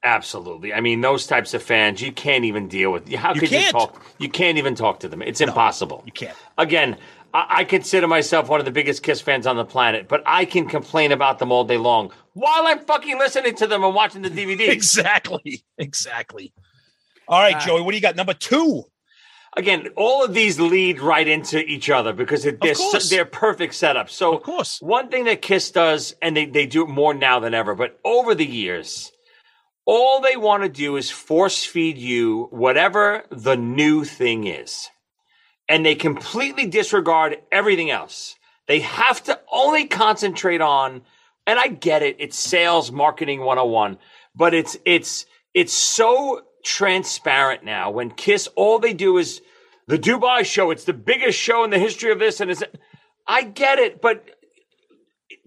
Absolutely. I mean, those types of fans, you can't even deal with. How You could you can't. talk? You can't even talk to them. It's impossible. You can't. Again, I, I consider myself one of the biggest Kiss fans on the planet, but I can complain about them all day long while I'm fucking listening to them and watching the DVD. <laughs> Exactly. Exactly. All right, uh, Joey, what do you got? Number two. Again, all of these lead right into each other because they're, so- they're perfect setups. So, of course, one thing that Kiss does, and they, they do it more now than ever, but over the years, all they want to do is force feed you whatever the new thing is. And they completely disregard everything else. They have to only concentrate on, and I get it, it's sales marketing 101, but it's, it's, it's so transparent now. When Kiss, all they do is the Dubai show. It's the biggest show in the history of this. And it's, I get it, but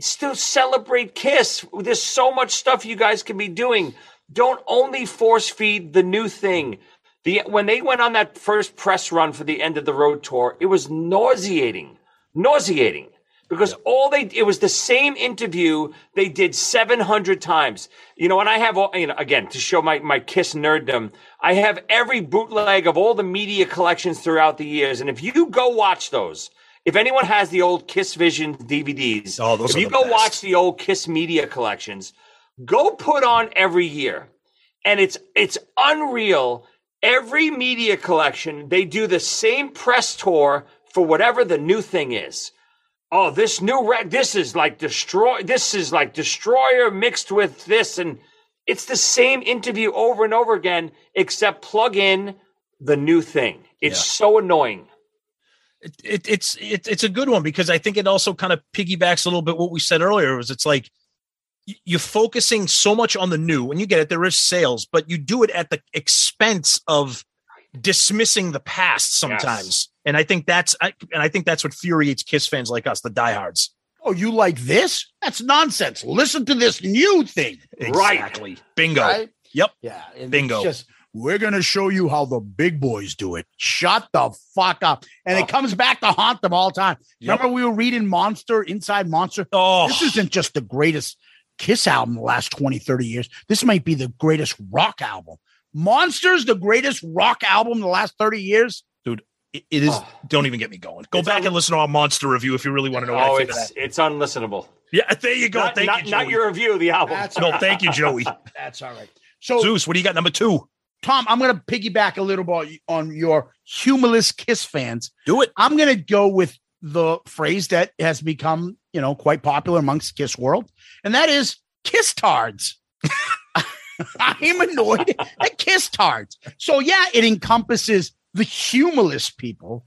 still celebrate Kiss. There's so much stuff you guys can be doing. Don't only force feed the new thing. The when they went on that first press run for the end of the road tour, it was nauseating, nauseating because all they it was the same interview they did 700 times. You know, and I have all you know again to show my my Kiss nerddom. I have every bootleg of all the media collections throughout the years, and if you go watch those. If anyone has the old Kiss Vision DVDs, Oh, those if you go best. watch the old Kiss media collections, go put on every year. And it's it's unreal. Every media collection, they do the same press tour for whatever the new thing is. Oh, this new rec this is like destroy this is like destroyer mixed with this and it's the same interview over and over again except plug in the new thing. It's Yeah. so annoying. it, it, it's it, it's a good one because I think it also kind of piggybacks a little bit what we said earlier. Was it's like you're focusing so much on the new, and you get it. There is sales, but you do it at the expense of dismissing the past sometimes. And I think that's I, and I think that's what infuriates Kiss fans like us, the diehards. Oh, you like this? That's nonsense. Listen to this new thing. Exactly. Bingo. Right? Yep. Yeah. Bingo. Just we're gonna show you how the big boys do it. Shut the fuck up. And it oh. comes back to haunt them all the time. Yep. Remember we were reading Monster Inside Monster? Oh, this isn't just the greatest Kiss album the last 20, 30 years. This might be the greatest rock album. Monsters, the greatest rock album the last 30 years. dude, it, it is. Don't even get me going. Go back and listen to our monster review if you really want to know what Oh, I think of it's that. it's unlistenable. Yeah, there you go. Not, thank not, you, not your review of the album. That's no, thank you, Joey. <laughs> That's all right. So Zeus, what do you got? Number two. Tom, I'm going to piggyback a little bit on your humorless Kiss fans. Do it. I'm going to go with the phrase that has become, you know, quite popular amongst Kiss world, and that is Kiss tards. <laughs> I'm annoyed at Kiss tards. So yeah, it encompasses the humorless people,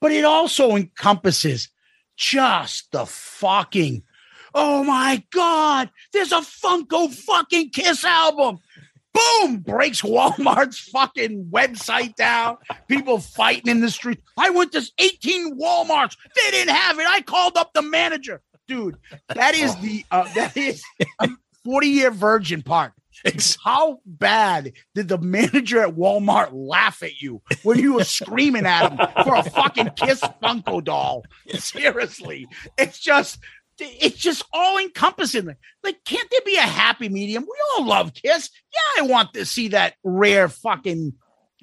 but it also encompasses just the fucking. Oh my God! There's a Funko fucking Kiss album. Boom! Breaks Walmart's fucking website down. People fighting in the street. I went to 18 Walmarts. They didn't have it. I called up the manager. Dude, that is the uh, <laughs> that is 40 year virgin part. It's how bad did the manager at Walmart laugh at you when you were screaming at him for a fucking Kiss Funko doll? Seriously, it's just it's just all encompassing. Like, can't there be a happy medium? We all love Kiss. Yeah, I want to see that rare fucking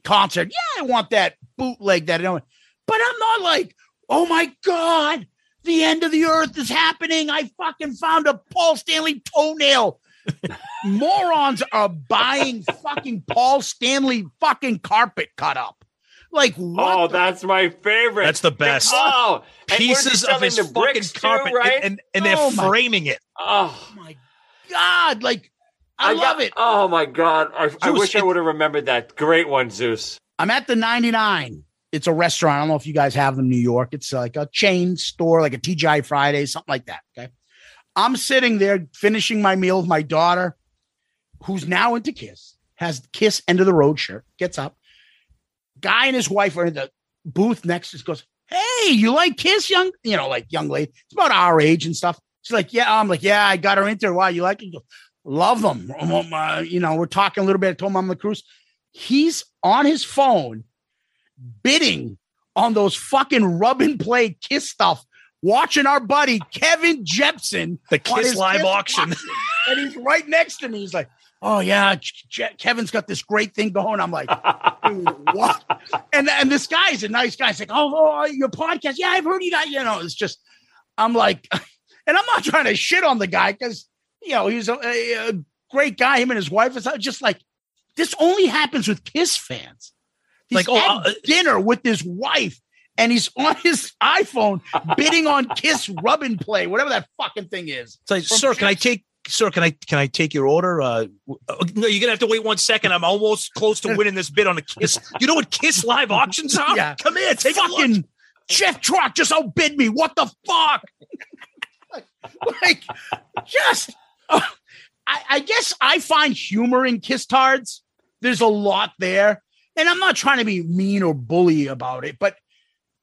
concert. Yeah, I want that bootleg that I know. But I'm not like, oh my god, the end of the earth is happening. I fucking found a Paul Stanley toenail. <laughs> Morons are buying fucking Paul Stanley fucking carpet cut up. Like what? Oh, that's my favorite. That's the best. Oh, Pieces of they his fucking bricks too, carpet, and- right? and, and they're Oh my- framing it. Oh, oh my god! Like I, love got- it. Oh my god! I, I Zeus, wish I would have remembered that. Great one, Zeus. I'm at the 99. It's a restaurant. I don't know if you guys have them in New York. It's like a chain store, like a TGI Friday, something like that. Okay. I'm sitting there finishing my meal with my daughter, who's now into Kiss, has Kiss end of the road shirt, gets up. Guy and his wife are in the booth next to us, goes, Hey, you like Kiss, young, you know, like young lady. It's about our age and stuff. She's like, Yeah, I'm like, Yeah, I got her into it. Why you like it? Goes, Love them. Uh, you know, we're talking a little bit. I told him I'm the cruise. He's on his phone bidding on those fucking rub and play kiss stuff, watching our buddy Kevin Jepson, The Kiss live auction. and he's right next to me. He's like, "Oh yeah, J- J- Kevin's got this great thing going." I'm like, "Dude, <laughs> "What?" And and this guy's a nice guy. He's like, "Oh, oh, your podcast? Yeah, I've heard you guys." You know, it's just, I'm like, <laughs> and I'm not trying to shit on the guy because you know he's a, a, a great guy. Him and his wife is just like this. Only happens with Kiss fans. He's Like, oh, at uh, dinner with his wife. And he's on his iPhone <laughs> bidding on Kiss Rub and Play, whatever that fucking thing is. It's like, sir, can I take sir, can I can I take your order? Uh, no, you're gonna have to wait one second. I'm almost close to winning this bid on a Kiss. You know what Kiss live auctions are? Yeah. Come here, take a look. fucking Jeff Trot just outbid me. What the fuck? <laughs> like, just, uh, I, I guess I find humor in Kiss Tards. There's a lot there. And I'm not trying to be mean or bully about it, but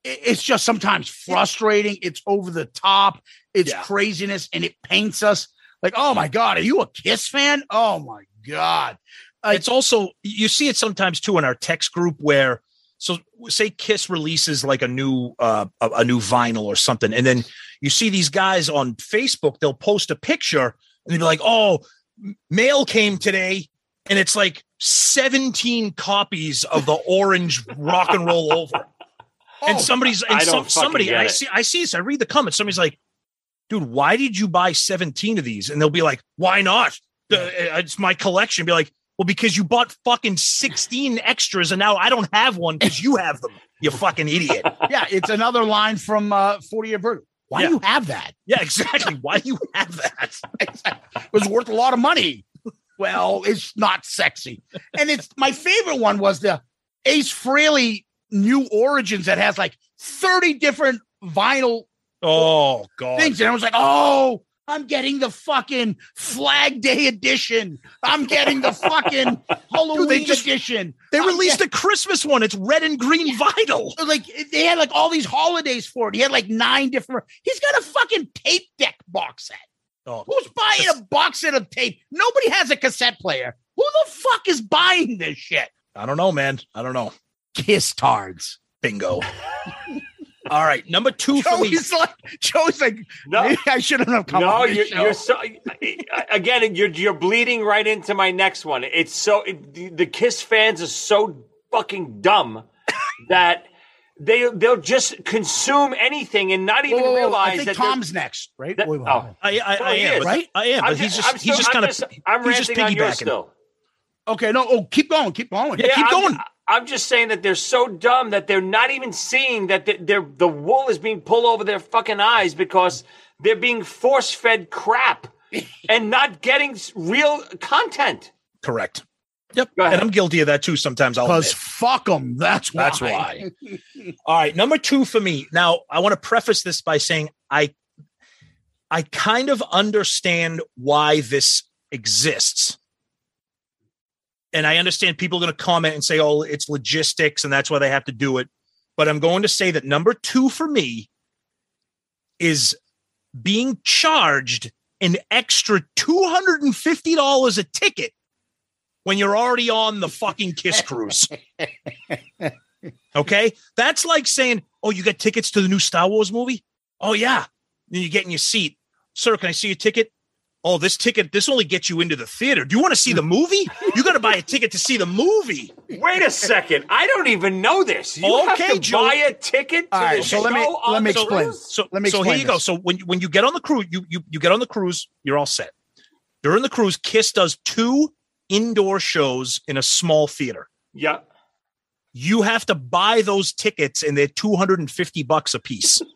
it- it's just sometimes frustrating. It's over the top. It's craziness and it paints us like, oh my God, are you a Kiss fan? Oh my God. it's also you see it sometimes too in our text group where so say Kiss releases like a new uh a, new vinyl or something, and then you see these guys on Facebook, they'll post a picture and they'll be like, "Oh, mail came today," and it's like 17 copies of the orange rock and roll over. <laughs> and somebody's and some, somebody I see I see this, I read the comments, somebody's like, dude, why did you buy 17 of these? And they'll be like, why not? The- it's my collection. Be like, well, because you bought fucking 16 extras and now I don't have one because you have them. You fucking idiot. <laughs> yeah, it's another line from uh, 40 Year Virgin. Why Yeah. do you have that? Yeah, exactly. Why do you have that? <laughs> it was worth a lot of money. Well, it's not sexy. And it's my favorite one was the Ace Frehley New Origins that has like 30 different vinyl Oh god. things. And I was like, oh, I'm getting the fucking Flag Day edition. I'm getting the fucking <laughs> Halloween they just- edition. They released get- a Christmas one. It's red and green vinyl. like they had like all these holidays for it. He had like nine different. He's got a fucking tape deck box set. Oh, Who's buying a box set of tape? Nobody has a cassette player. Who the fuck is buying this shit? I don't know, man. I don't know. Kiss tards. Bingo. <laughs> All right, number two for me. Joey's like, Joey's like, No. I shouldn't have come. no, on you're, you're so again. You're you're bleeding right into my next one. It's so it, the, the Kiss fans are so fucking dumb <coughs> that they they'll just consume anything and not even Whoa, whoa, whoa, realize I think that Tom's next, right? that- Wait, wait, oh. wait. I, I, oh, I am, right? I am, but he's just I'm he's just still- kind I'm of just- I'm he's just ranting on yours piggybacking. still. Okay, no. Oh, keep going, keep going. Yeah, keep I'm, going. I'm just saying that they're so dumb that they're not even seeing that the, they're, the wool is being pulled over their fucking eyes because they're being force fed crap <laughs> and not getting real content. Correct. Yep. And I'm guilty of that too. Sometimes I'll Because fuck them. That's why. That's why. <laughs> All right, number two for me. Now, I want to preface this by saying I I kind of understand why this exists. And I understand people are going to comment and say, "Oh, it's logistics, and that's why they have to do it." But I'm going to say that number two for me is being charged an extra two hundred and fifty dollars a ticket when you're already on the fucking Kiss cruise. <laughs> Okay, that's like saying, "Oh, you got tickets to the new Star Wars movie?" Oh yeah, then you get in your seat, sir. Can I see your ticket? Oh, this ticket, this only gets you into the theater. Do you want to see the movie? You got to buy a ticket to see the movie. Wait a second. I don't even know this. You have to Joe. buy a ticket to All right, the so show let me- let me explain. cruise? So, Let me so here explain you go. So when you, when you get on the cruise, you, you you get on the cruise, you're all set. During the cruise, Kiss does two indoor shows in a small theater. Yeah. You have to buy those tickets, and they're two hundred and fifty bucks a piece. <laughs>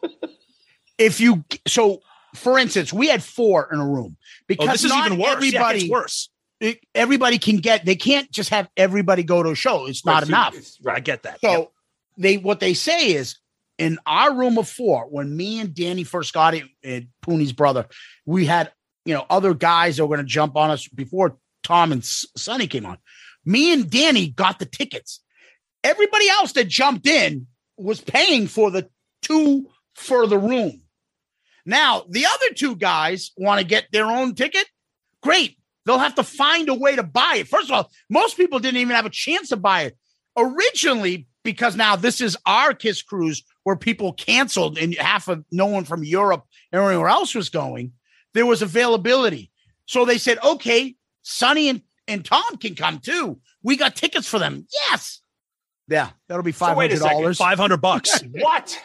If you so, for instance, we had four in a room because oh, this is even worse. Everybody, yeah, worse. it- everybody can get. They can't just have everybody go to a show. It's not Right, enough. it's- I get that. So Yep. they what they say is in our room of four, when me and Danny first got it, and Pooney's brother, we had you know other guys that were going to jump on us before Tom and Sonny came on. Me and Danny got the tickets. Everybody else that jumped in was paying for the two for the room. Now the other two guys want to get their own ticket. Great. They'll have to find a way to buy it. First of all, most people didn't even have a chance to buy it originally because now this is our kiss cruise where people canceled and half of no one from Europe and anywhere else was going. There was availability. So they said, okay, Sonny and, and Tom can come too. We got tickets for them. Yes. Yeah, that'll be So five hundred dollars. Five hundred bucks. <laughs> What?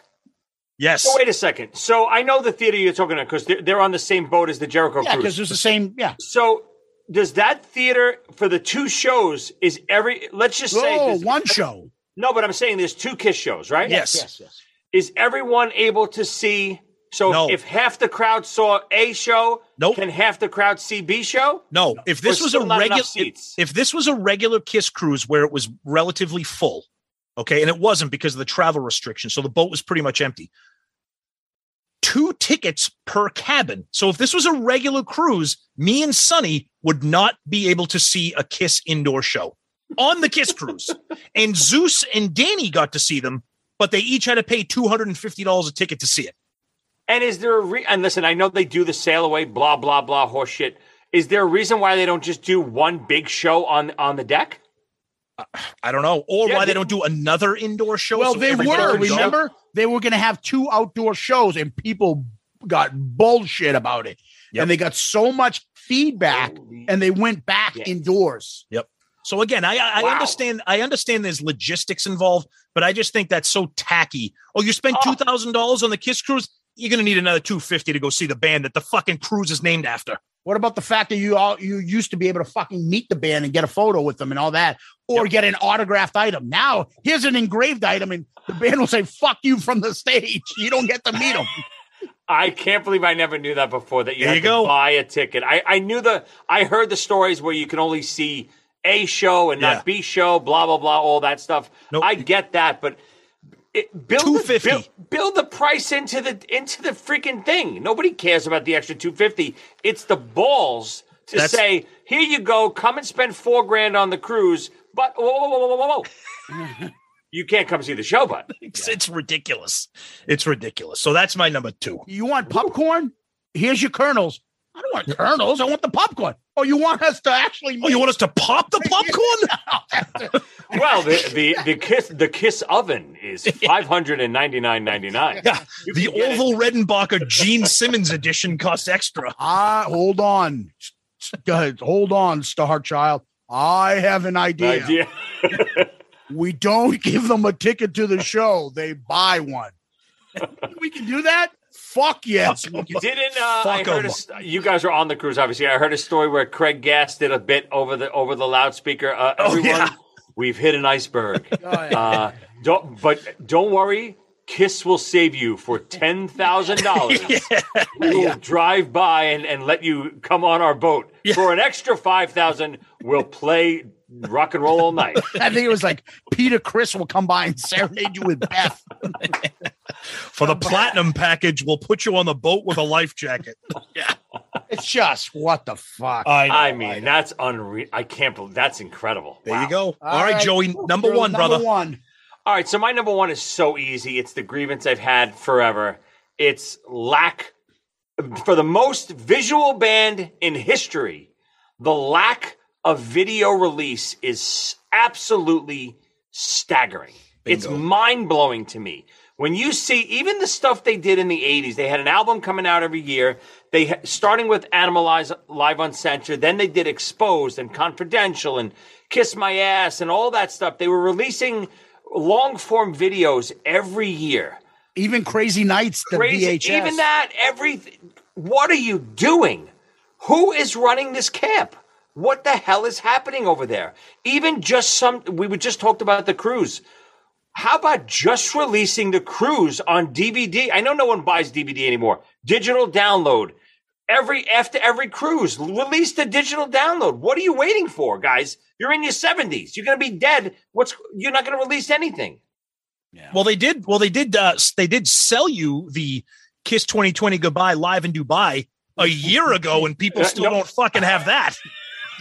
Yes. So wait a second. So I know the theater you're talking about because they're, they're on the same boat as the Jericho Yeah, cruise. because there's the same. Yeah. So does that theater for the two shows is every? Let's just say Oh, there's- one show. No, but I'm saying there's two Kiss shows, right? Yes. Yes. Yes. Is everyone able to see? So No. if half the crowd saw A show, Nope. can half the crowd see B show? No, if this Or was a still not enough regular seats? if this was a regular Kiss cruise where it was relatively full, okay, and it wasn't because of the travel restrictions, so the boat was pretty much empty. Two tickets per cabin. So if this was a regular cruise, me and Sonny would not be able to see a Kiss indoor show on the Kiss cruise. <laughs> and Zeus and Danny got to see them, but they each had to pay $250 a ticket to see it. And is there a re- and listen? I know they do the sail away, blah blah blah, horseshit. Is there a reason why they don't just do one big show on on the deck? Uh, I don't know. Or Yeah, why they they- don't do another indoor show. Well, so they were. third show- Remember, they were going to have two outdoor shows, and people got bullshit about it, Yep. and they got so much feedback, and they went back shit. indoors. Yep. So again, I I Wow. understand I understand there's logistics involved, but I just think that's so tacky. Oh, you spent Oh. two thousand dollars on the Kiss cruise, you're gonna need another two fifty to go see the band that the fucking cruise is named after. What about the fact that you all you used to be able to fucking meet the band and get a photo with them and all that, or get an autographed item? Now here's an engraved item, and the band will say "fuck you" from the stage. You don't get to meet them. <laughs> I can't believe I never knew that before. That you There had you to go. buy a ticket. I I knew the I heard the stories where you can only see A show and Yeah. not B show, blah blah blah, all that stuff. Nope. I get that, but. It, build, the, 250. build, build the price into the into the freaking thing. Nobody cares about the extra two fifty. It's the balls to That's- say, "Here you go, come and spend four grand on the cruise." But whoa, whoa, whoa, whoa, whoa, whoa. <laughs> you can't come see the show, but It's, it's ridiculous. It's ridiculous. So that's my number two. You want popcorn? Here's your kernels. I don't want kernels. I want the popcorn. Oh, you want us to actually? Oh, you want us to pop the <laughs> popcorn? <laughs> well, the the the kiss the kiss oven is <laughs> five hundred and ninety nine ninety nine. yeah. You The Oval get it. Orville Redenbacher Gene Simmons edition costs extra. Ah, hold on. Hold on, Star Child. I have an idea. idea. We don't give them a ticket to the show. They buy one. we can do that? Fuck yes. we can. Didn't uh, I heard? A, 'em. st- you guys are on the cruise, obviously. I heard a story where Craig Gass did a bit over the over the loudspeaker. Uh, Oh, everyone, yeah. we've hit an iceberg. <laughs> Oh, yeah. uh, don't, but don't worry. Kiss will save you for ten thousand dollars. <laughs> We will drive by and, and let you come on our boat for an extra five thousand. We'll play rock and roll all night. <laughs> I think it was like Peter Criss will come by and serenade you with Beth. For the <laughs> platinum package, we'll put you on the boat with a life jacket. <laughs> yeah. It's just what the fuck. I know, I mean, that's unreal. I can't believe that's incredible. There you go. All right, Joey, number You're one, brother. one. All right, so my number one is so easy. It's the grievance I've had forever. It's lack for the most visual band in history. The lack of video release is absolutely staggering. It's mind blowing to me. When you see even the stuff they did in the 80s, they had an album coming out every year. They starting with Animalize Live Uncensored, then they did Exposed and Confidential and Kiss My Ass and all that stuff. They were releasing long form videos every year. Even Crazy Nights, the Crazy, VHS. even that, everything. What are you doing? Who is running this camp? What the hell is happening over there? Even just some, we were just talked about the cruise. How about just releasing the cruise on DVD? I know no one buys DVD anymore. Digital download. Every after every cruise, release the digital download. What are you waiting for, guys? You're in your 70s. You're going to be dead. What's you're not going to release anything. Well, they did. Well, they did. Uh, they did sell you the Kiss 2020 Goodbye live in Dubai a year ago, and people Uh, still no. don't fucking have that. <laughs>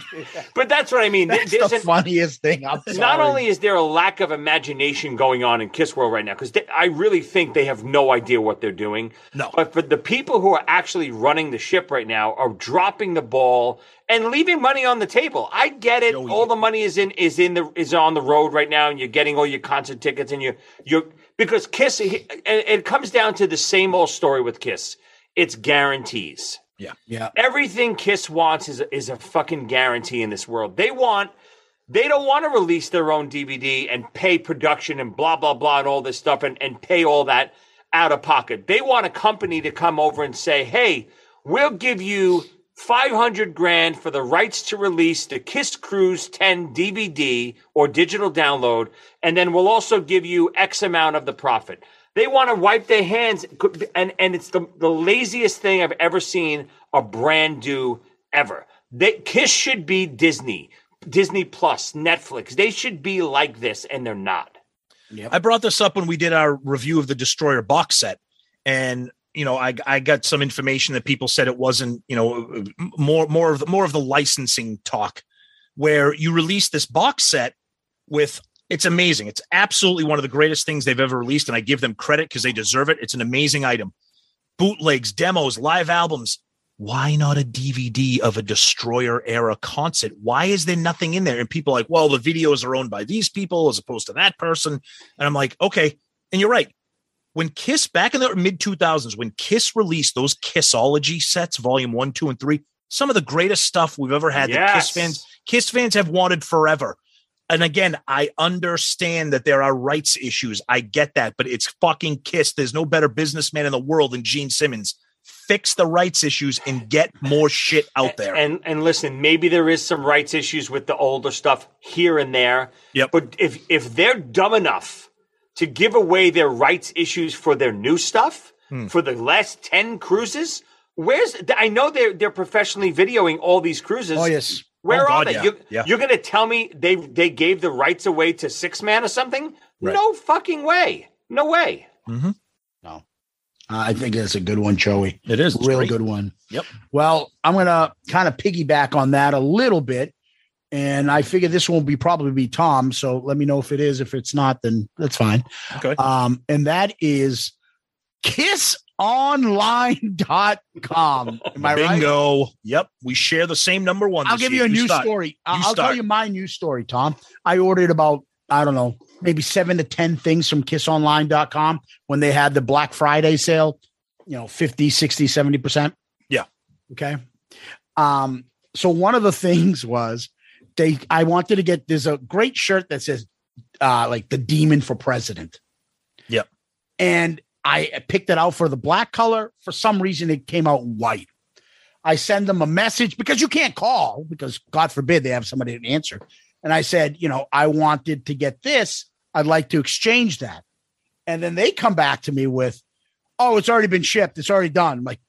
<laughs> But that's what I mean. That's There's the an- funniest thing. I'm Not only is there a lack of imagination going on in Kiss World right now, because I really think they have no idea what they're doing. No. But for the people who are actually running the ship right now are dropping the ball and leaving money on the table. I get it. all the money is in is in the is on the road right now, and you're getting all your concert tickets, and you you're because Kiss. It, it comes down to the same old story with Kiss. It's guarantees. Yeah. Yeah. Everything Kiss wants is is a fucking guarantee in this world. They want they don't want to release their own DVD and pay production and blah blah blah and all this stuff and, and pay all that out of pocket. They want a company to come over and say, "Hey, we'll give you 500 grand for the rights to release the Kiss Cruise 10 DVD or digital download and then we'll also give you X amount of the profit." They want to wipe their hands, and and it's the the laziest thing I've ever seen a brand do ever. They Kiss should be Disney, Disney Plus, Netflix. They should be like this, and they're not. I brought this up when we did our review of the Destroyer box set, and you know, I I got some information that people said it wasn't, you know, more more of the more of the licensing talk, where you release this box set with. It's amazing. It's absolutely one of the greatest things they've ever released, and I give them credit because they deserve it. It's an amazing item. Bootlegs, demos, live albums. Why not a DVD of a Destroyer era concert? Why is there nothing in there? And people are like, well, the videos are owned by these people as opposed to that person. And I'm like, okay. And you're right. When Kiss back in the mid 2000s, when Kiss released those Kissology sets, volume one, two, and three, some of the greatest stuff we've ever had that Kiss fans, Kiss fans have wanted forever. And again, I understand that there are rights issues. I get that, but it's fucking Kiss. There's no better businessman in the world than Gene Simmons. Fix the rights issues and get more shit out there. And and listen, maybe there is some rights issues with the older stuff here and there. Yep. But if if they're dumb enough to give away their rights issues for their new stuff Hmm. for the last ten cruises, where's I know they're they're professionally videoing all these cruises. Oh, yes. Where Oh, are they? yeah. You, Yeah. You're going to tell me they they gave the rights away to Sixthman or something? Right. No fucking way. No way. Uh, I think that's a good one, Joey. It is. It's Real great. good one. Yep. Well, I'm gonna kind of piggyback on that a little bit, and I figure this will be probably be Tom. So let me know if it is. If it's not, then that's fine. Okay. Um, and that is kissonline.com. Am I right? Bingo. Yep. We share the same number one. I'll give year. you a new start. story. I'll, You I'll tell you my news story, Tom. I ordered about, I don't know, maybe seven to 10 things from kissonline.com when they had the Black Friday sale, you know, 50, 60, 70%. Yeah. Okay. Um, so one of the <laughs> things was they, I wanted to get, there's a great shirt that says, uh, like the demon for president. Yep. And I picked it out for the black color. For some reason, it came out white. I send them a message because you can't call because God forbid they have somebody to answer. And I said, you know, I wanted to get this. I'd like to exchange that. And then they come back to me with, oh, it's already been shipped. It's already done. I'm like,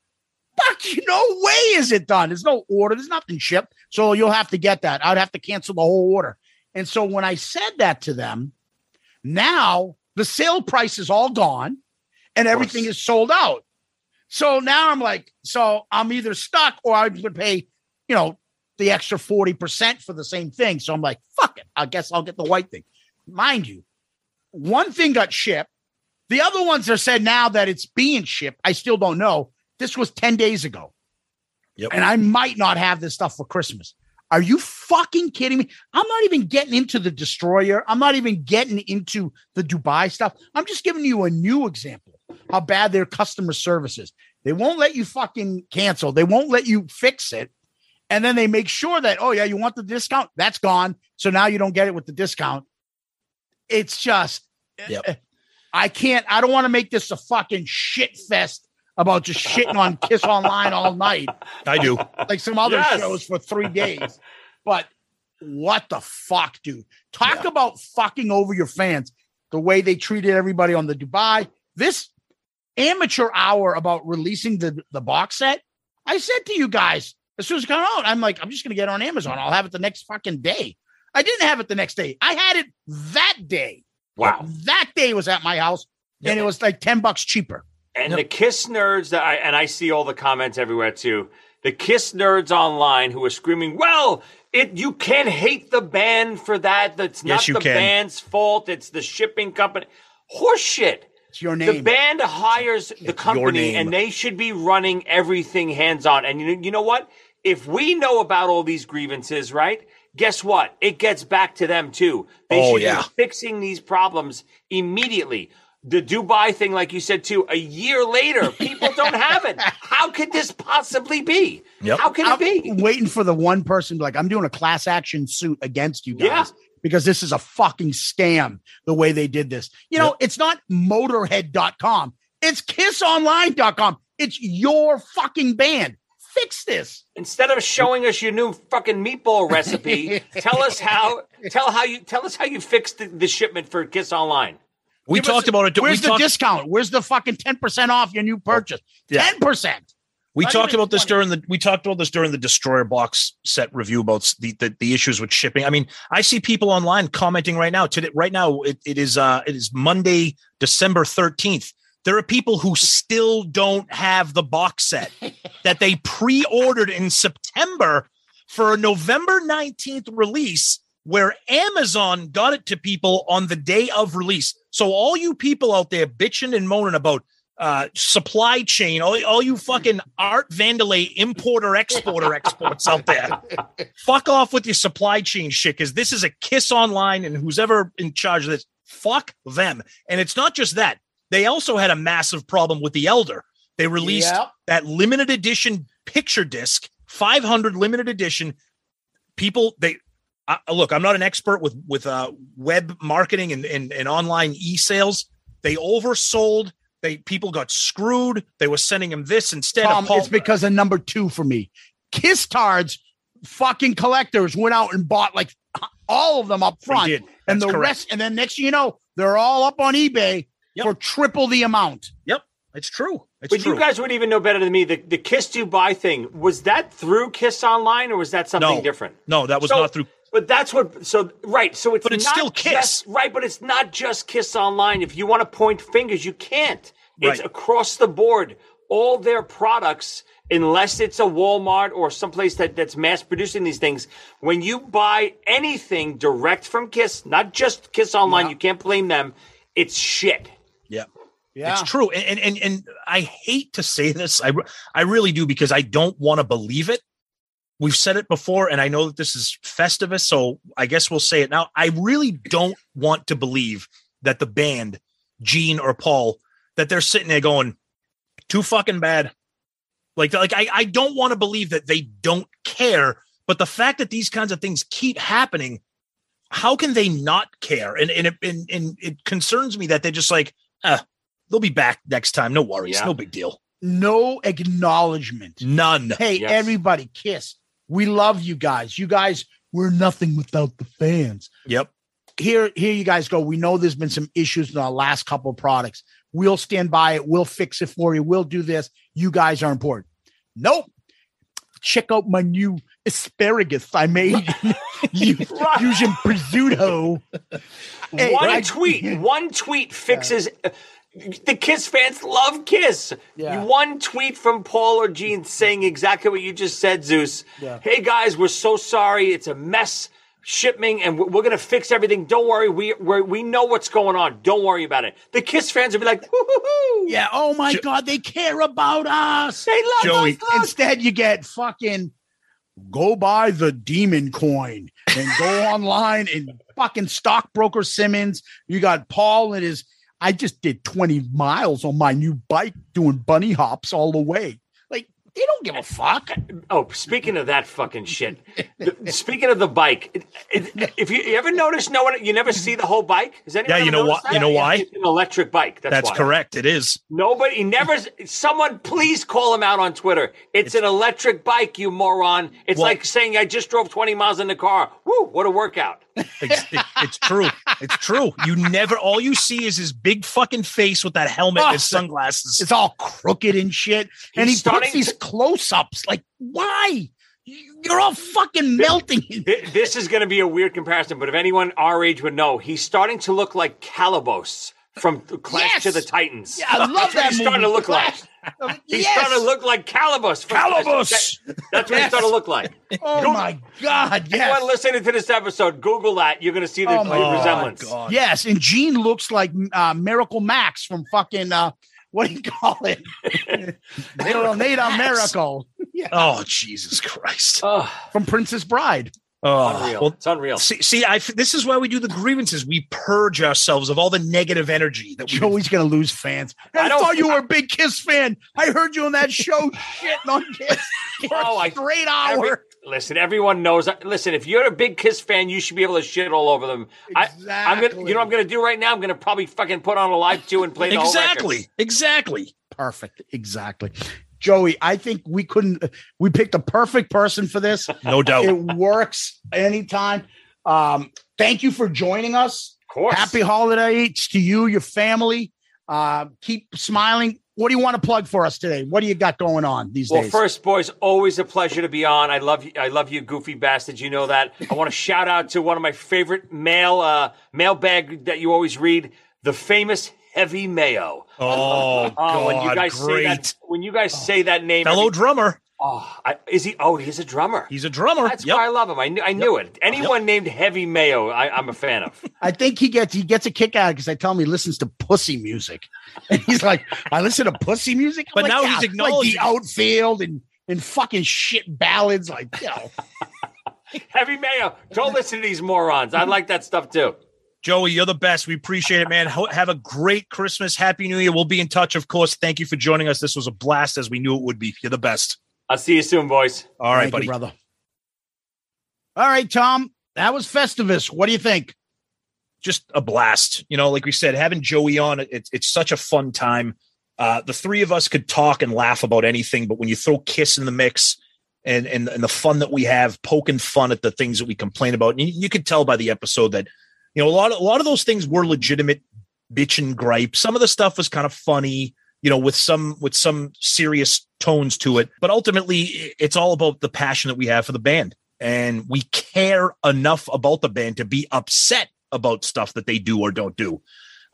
fuck you. <laughs> No way is it done. There's no order. There's nothing shipped. So you'll have to get that. I'd have to cancel the whole order. And so when I said that to them, now the sale price is all gone and everything is sold out. So now I'm like, so I'm either stuck or I would pay, you know, the extra 40% for the same thing. So I'm like, fuck it. I guess I'll get the white thing. Mind you, one thing got shipped. The other ones are said now that it's being shipped. I still don't know. This was 10 days ago. Yep. And I might not have this stuff for Christmas. Are you fucking kidding me? I'm not even getting into the destroyer. I'm not even getting into the Dubai stuff. I'm just giving you a new example how bad their customer service is. They won't let you fucking cancel. They won't let you fix it. And then they make sure that, oh, yeah, you want the discount? That's gone. So now you don't get it with the discount. It's just, eh, Yep. Eh, I can't, I don't want to make this a fucking shit fest about just shitting on Kiss Online all night I do. like some other Yes. shows for three days. But what the fuck, dude? Talk about fucking over your fans the way they treated everybody on the Dubai. This amateur hour about releasing the, the box set. I said to you guys as soon as it came out, I'm like, I'm just gonna get it on Amazon. I'll have it the next fucking day. I didn't have it the next day. I had it that day. Wow. That day was at my house, and it was like 10 bucks cheaper. And the Kiss nerds that I and I see all the comments everywhere too. The Kiss nerds online who are screaming, "Well, it you can't hate the band for that. That's Yes, not you the can. band's fault. It's the shipping company." Horseshit. It's your The band hires the company, and they should be running everything hands on. And you, you know what? If we know about all these grievances, right? Guess what? It gets back to them too. They Oh, should yeah. be fixing these problems immediately. The Dubai thing, like you said too, a year later, people don't have it. <laughs> How could this possibly be? Yep. How can I'm it be? waiting for the one person like I'm doing a class action suit against you guys. Because this is a fucking scam the way they did this. You know, it's not motorhead.com. It's kissonline.com. It's your fucking band. Fix this. Instead of showing us your new fucking meatball recipe, <laughs> tell us how tell how you tell us how you fixed the, the shipment for Kiss Online. We Give us- talked about it. Where's we the talked, discount? Where's the fucking 10% off your new purchase? Yeah. 10%. We Not talked about this 20. during the we talked about this during the destroyer box set review about the, the the issues with shipping. I mean, I see people online commenting right now. Today, right now, it, it is uh it is Monday, December thirteenth. There are people who still don't have the box set <laughs> that they pre-ordered in September for a November 19th release where Amazon got it to people on the day of release. So all you people out there bitching and moaning about uh, supply chain, all, all you fucking Art Vandelay importer exporter exports out there, <laughs> fuck off with your supply chain shit because this is a kiss online and who's ever in charge of this, fuck them. And it's not just that. They also had a massive problem with the Elder. They released Yep. that limited edition picture disc, 500 limited edition. People, they uh, look. I'm not an expert with with uh, web marketing and, and and online e-sales. They oversold. They people got screwed. They were sending him this instead Tom, of Paul. it's because of number two for me. Kiss Tards, fucking collectors went out and bought like all of them up front, did. and the correct. rest, and then next thing you know, they're all up on eBay Yep. for triple the amount. yep, it's true. It's But true. you guys would even know better than me. The the Kiss buy thing was that through Kiss Online or was that something No. different? no, that was So- not through. But that's what. So right. So it's But it's not still Kiss. just- right? But it's not just Kiss Online. If you want to point fingers, you can't. It's Right. across the board. All their products, unless it's a Walmart or someplace that, that's mass producing these things, when you buy anything direct from Kiss, not just Kiss Online, you can't blame them. It's shit. Yeah. Yeah. It's true. And, and and and I hate to say this. I I really do because I don't want to believe it. We've said it before, and I know that this is Festivus, so I guess we'll say it now. I really don't want to believe that the band, Gene or Paul, that they're sitting there going, too fucking bad. Like, like I, I don't want to believe that they don't care. But the fact that these kinds of things keep happening, how can they not care? And and it, and, and it concerns me that they're just like, uh, they'll be back next time. No worries. Yeah. No big deal. No acknowledgement. None. Hey, Yes. everybody, Kiss. We love you guys. You guys, we're nothing without the fans. Yep. here here you guys go. We know there's been some issues in our last couple of products. We'll stand by it. We'll fix it for you. We'll do this. You guys are important. Nope. Check out my new asparagus i made. <laughs> U- using prosciutto. Hey, one I- tweet, one tweet fixes. The Kiss fans love Kiss. Yeah. One tweet from Paul or Gene saying exactly what you just said, Zeus. Yeah. Hey guys, we're so sorry. It's a mess shipping, and we're, we're gonna fix everything. Don't worry. We we're, we know what's going on. Don't worry about it. The Kiss fans will be like. Yeah. Oh my God, they care about us. They love Joey. us. look. Instead, you get fucking go buy the demon coin and go <laughs> online and fucking stockbroker Simmons. You got Paul and his. I just did 20 miles on my new bike doing bunny hops all the way. Like, they don't give a fuck. Oh, speaking of that fucking shit. the- speaking of the bike, it- it- if you, you ever notice, no one, you never see the whole bike. Has anyone Yeah, you know noticed why- that? you know why? It's an electric bike. That's, That's why. correct. It is. Nobody he never. Someone please call him out on Twitter. It's, an electric bike, you moron. It's Well- like saying I just drove 20 miles in the car. Woo! What a workout. It's, it- it's true. It's true. You never. All you see is his big fucking face with that helmet and his Oh, sunglasses. It's all crooked and shit. and he He's starting puts these to- close ups. Like, why? You're all fucking melting. This is going to be a weird comparison, but if anyone our age would know, he's starting to look like Calibos from Clash Yes! to the Titans. Yeah, I love That's what that he's starting to movie, look like. He's Yes. starting to look like Calibos. from Clash to the Calibos! That's what he's starting to look like. Oh my God. Yes. Anyone listening to this episode, Google that. You're going to see the Oh resemblance. God. Yes, and Gene looks like uh, Miracle Max from fucking uh, what do you call it? Little Nate on Miracle Oh Jesus Christ! Oh, from Princess Bride. Oh, unreal. well, it's unreal. see, see, I this is why we do the grievances. We purge ourselves of all the negative energy that we. Joey's gonna lose fans. I, I thought you <laughs> were a big Kiss fan. I heard you on that show shitting on Kiss <laughs> for Oh, I- a straight Every- hour. Listen, everyone knows. Listen, if you're a big Kiss fan, you should be able to shit all over them. I, I'm gonna, you know, what I'm gonna do right now. I'm gonna probably fucking put on a live two and play the whole exactly, exactly. Perfect, exactly. Joey, I think we couldn't. We picked a perfect person for this. <laughs> No doubt. It works anytime. Um, thank you for joining us. Of course. Happy holidays to you, your family. Uh, keep smiling. What do you want to plug for us today? What do you got going on these days? Well, first, boys, always a pleasure to be on. I love you. I love you, goofy bastards. You know that. I want to shout out to one of my favorite mail uh, mailbag that you always read, the famous Heavy Mayo. Oh, <laughs> Oh, when you God, guys say that, when you guys say that name, fellow every- drummer. Oh, I, is he? Oh, he's a drummer. He's a drummer. That's Yep. why I love him. I knew, I knew it. Anyone named Heavy Mayo, I, I'm a fan of. <laughs> I think he gets he gets a kick out of because I tell him he listens to pussy music, <laughs> and he's like, "I listen to pussy music." I'm But like, now "Yeah, he's like the outfield and and fucking shit ballads, like you know. <laughs> Heavy Mayo, don't listen to these morons. I like that stuff too. Joey, you're the best. We appreciate it, man. Have a great Christmas. Happy New Year. We'll be in touch, of course. Thank you for joining us. This was a blast, as we knew it would be. You're the best. I'll see you soon, boys. All right, Thank you, buddy. brother. All right, Tom, that was Festivus. What do you think? just a blast. You know, like we said, having Joey on, it's it's such a fun time. Uh, the three of us could talk and laugh about anything, but when you throw Kiss in the mix and and, and the fun that we have, poking fun at the things that we complain about, and you, you could tell by the episode that you know a lot of a lot of those things were legitimate bitch and gripe. Some of the stuff was kind of funny, you know, with some with some serious tones to it, but ultimately it's all about the passion that we have for the band. And we care enough about the band to be upset about stuff that they do or don't do.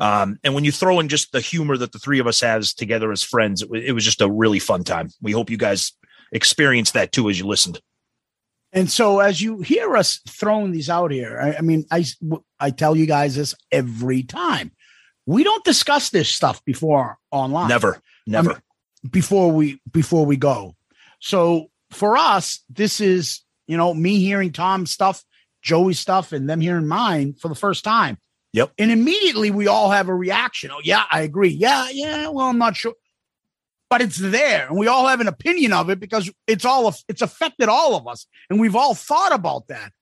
Um, and when you throw in just the humor that the three of us has together as friends, it, it was just a really fun time. We hope you guys experienced that too as you listened. And so, as you hear us throwing these out here, I, I mean, I I tell you guys this every time. We don't discuss this stuff before online. Never, never. I mean, before we before we go. So for us, this is you know me hearing Tom's stuff, Joey's stuff, and them hearing mine for the first time. Yep. And immediately we all have a reaction. Oh yeah, I agree. Yeah, yeah. Well, I'm not sure, but it's there, and we all have an opinion of it because it's all it's affected all of us, and we've all thought about that,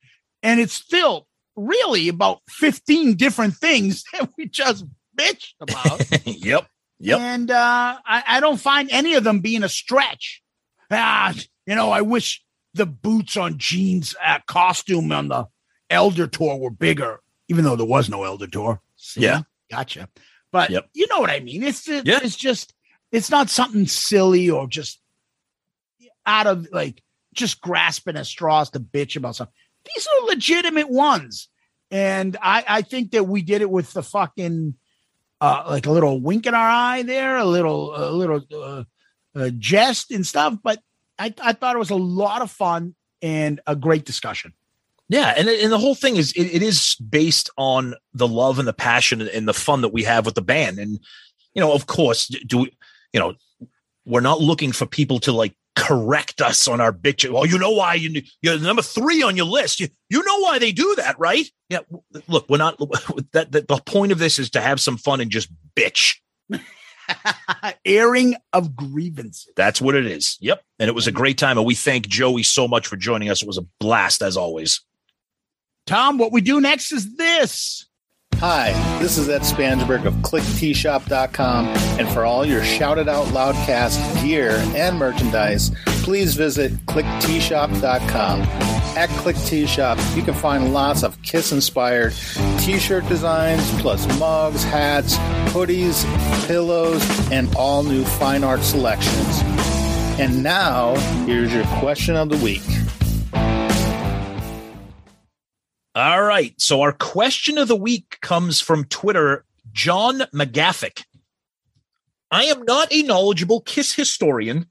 and it's still really about 15 different things <laughs> that we just bitched about. <laughs> yep. Yep. And uh, I, I don't find any of them being a stretch. Ah, you know, I wish the boots on Gene's uh, costume on the Elder Tour were bigger, even though there was no Elder Tour. See? Yeah. Gotcha. But Yep. you know what I mean? It's, it's, Yeah. it's just, it's not something silly or just out of like just grasping at straws to bitch about something. These are legitimate ones. And I, I think that we did it with the fucking uh, like a little wink in our eye there, a little, a little uh, jest and stuff. But I, I thought it was a lot of fun and a great discussion. Yeah, and and the whole thing is it, it is based on the love and the passion and the fun that we have with the band. And you know, of course, do we, you know, we're not looking for people to like correct us on our bitch. Well, you know why you you're number three on your list. You you know why they do that, right? Yeah. Look, we're not that, that the point of this is to have some fun and just bitch. <laughs> Airing of grievances. That's what it is. Yep. And it was a great time. And we thank Joey so much for joining us. It was a blast as always. Tom, what we do next is this. Hi, this is Ed Spansberg of ClickTshop.com, and for all your Shout It Out Loudcast gear and merchandise, please visit ClickTshop.com. At Click T Shop, you can find lots of Kiss inspired t shirt designs, plus mugs, hats, hoodies, pillows, and all new fine art selections. And now, here's your question of the week. Right. So our question of the week comes from Twitter, John McGaffick. I am not a knowledgeable Kiss historian,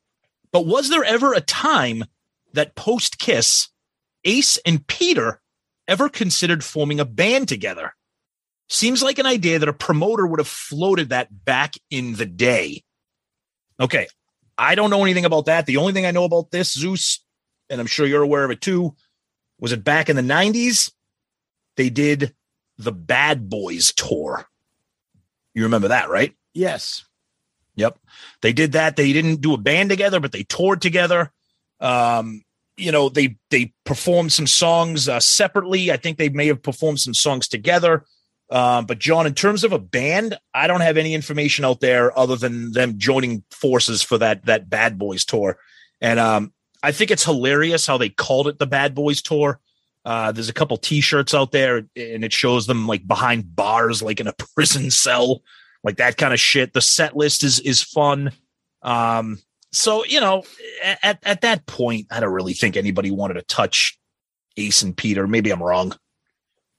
but was there ever a time that post Kiss, Ace and Peter ever considered forming a band together? Seems like an idea that a promoter would have floated that back in the day. Okay. I don't know anything about that. The only thing I know about this, Zeus, and I'm sure you're aware of it too, was it back in the 90s? They did the Bad Boys tour. You remember that, right? Yes. Yep. They did that. They didn't do a band together, but they toured together. Um, you know, they they performed some songs uh, separately. I think they may have performed some songs together. Um, but John, in terms of a band, I don't have any information out there other than them joining forces for that that Bad Boys tour. And um, I think it's hilarious how they called it the Bad Boys tour. Uh, there's a couple T-shirts out there, and it shows them like behind bars, like in a <laughs> prison cell, like that kind of shit. The set list is is fun. Um, so you know, at at that point, I don't really think anybody wanted to touch Ace and Peter. Maybe I'm wrong.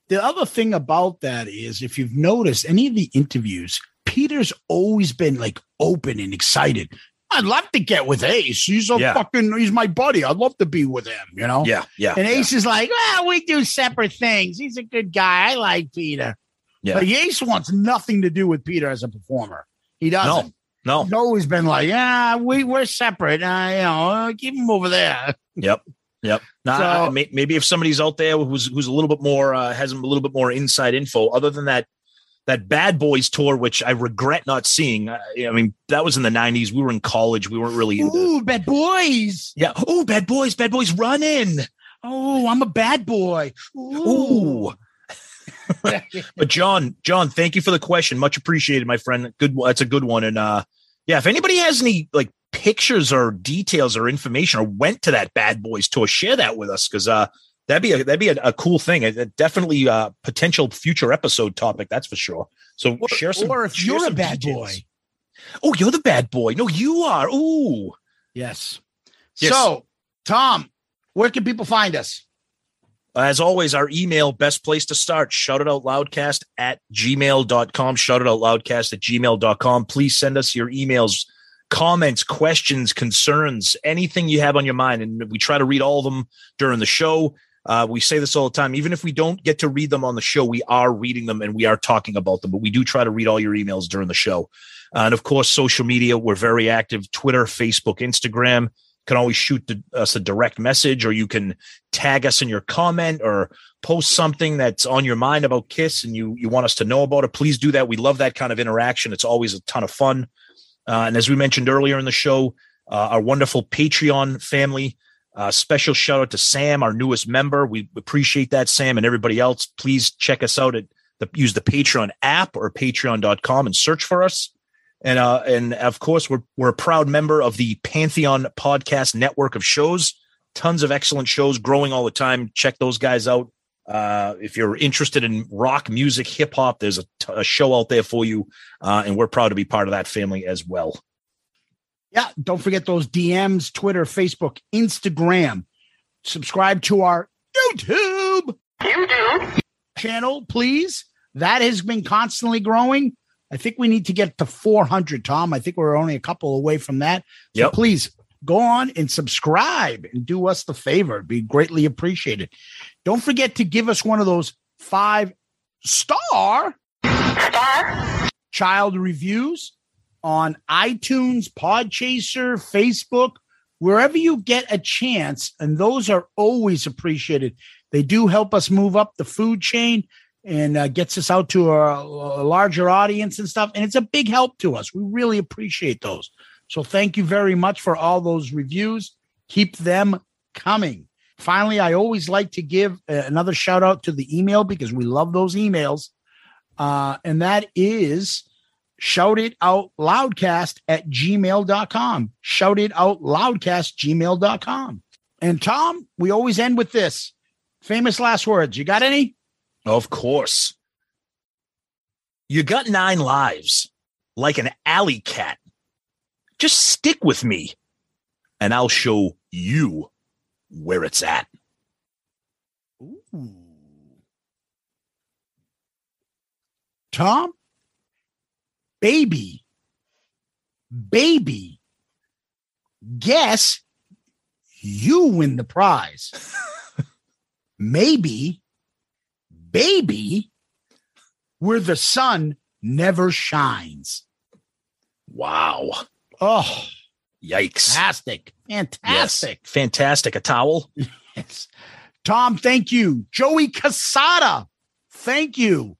The other thing about that is, if you've noticed any of the interviews, Peter's always been like open and excited. I'd love to get with Ace. He's a Yeah. fucking, he's my buddy. I'd love to be with him, you know? Yeah, yeah, And Ace is like, well, we do separate things. He's a good guy. I like Peter. Yeah. But Ace wants nothing to do with Peter as a performer. He doesn't. No, He's always been like, yeah, we, we're separate. Uh, you know, uh, keep him over there. Yep. Yep. Now, So- I- maybe if somebody's out there who's who's a little bit more uh, has a little bit more inside info, other than that that Bad Boys tour, which I regret not seeing. Uh, I mean, that was in the '90s. We were in college. We weren't really into. Ooh, bad boys. Yeah. Oh, Bad Boys. Bad Boys running. Oh, I'm a bad boy. Ooh. <laughs> but John, John, thank you for the question. Much appreciated, my friend. Good. That's a good one. And uh, yeah, if anybody has any like pictures or details or information or went to that Bad Boys tour, share that with us because uh, that'd be a that'd be a, a cool thing. A, a definitely uh potential future episode topic. That's for sure. So share some. or if you're a bad boy. Oh, you're the bad boy. No, you are. Ooh. Yes. Yes. So, Tom, where can people find us? As always, our email, best place to start, shout it out loudcast at gmail.com. Shout it out loudcast at gmail.com. Please send us your emails, comments, questions, concerns, anything you have on your mind. And we try to read all of them during the show. Uh, we say this all the time. Even if we don't get to read them on the show, we are reading them and we are talking about them, but we do try to read all your emails during the show. Uh, and of course, social media, we're very active Twitter, Facebook, Instagram. Can always shoot the, us a direct message, or you can tag us in your comment or post something that's on your mind about Kiss and you you want us to know about it. Please do that. We love that kind of interaction. It's always a ton of fun. Uh, and as we mentioned earlier in the show, uh, our wonderful Patreon family. Uh, special shout out to Sam, our newest member. We appreciate that, Sam, and everybody else. Please check us out at the use the Patreon app or patreon.com and search for us. And uh, and of course, we're we're a proud member of the Pantheon Podcast Network of shows. Tons of excellent shows growing all the time. Check those guys out. Uh, if you're interested in rock music, hip hop, there's a, t- a show out there for you, uh, and we're proud to be part of that family as well. Yeah, don't forget those DMs, Twitter, Facebook, Instagram. Subscribe to our YouTube. YouTube channel, please. That has been constantly growing. I think we need to get to 400, Tom. I think we're only a couple away from that. So Yep. please go on and subscribe and do us the favor. It'd be greatly appreciated. Don't forget to give us one of those five star child reviews on iTunes, Podchaser, Facebook, wherever you get a chance. And those are always appreciated. They do help us move up the food chain and uh, gets us out to a, a larger audience and stuff. And it's a big help to us. We really appreciate those. So thank you very much for all those reviews. Keep them coming. Finally, I always like to give uh, another shout out to the email because we love those emails. Uh, and that is shout it out loudcast at gmail.com. Shout it out loudcast gmail.com. And Tom, we always end with this famous last words. You got any? Of course. You got nine lives, like an alley cat. Just stick with me, and I'll show you where it's at. Ooh. Tom, baby, baby, guess you win the prize. <laughs> Maybe, baby, where the sun never shines. Wow. Oh, Yikes. fantastic. Fantastic. Yes. Fantastic. A towel. <laughs> Yes. Tom, thank you. Joey Cassata, thank you.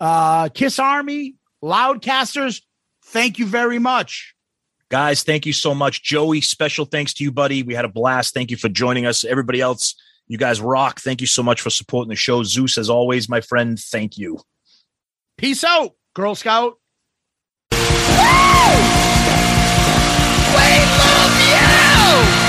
Uh, Kiss Army, Loudcasters, thank you very much. Guys, thank you so much. Joey, special thanks to you, buddy. We had a blast. Thank you for joining us. Everybody else, you guys rock. Thank you so much for supporting the show. Zeus, as always, my friend, thank you. Peace out, Girl Scout. Woo! We love you!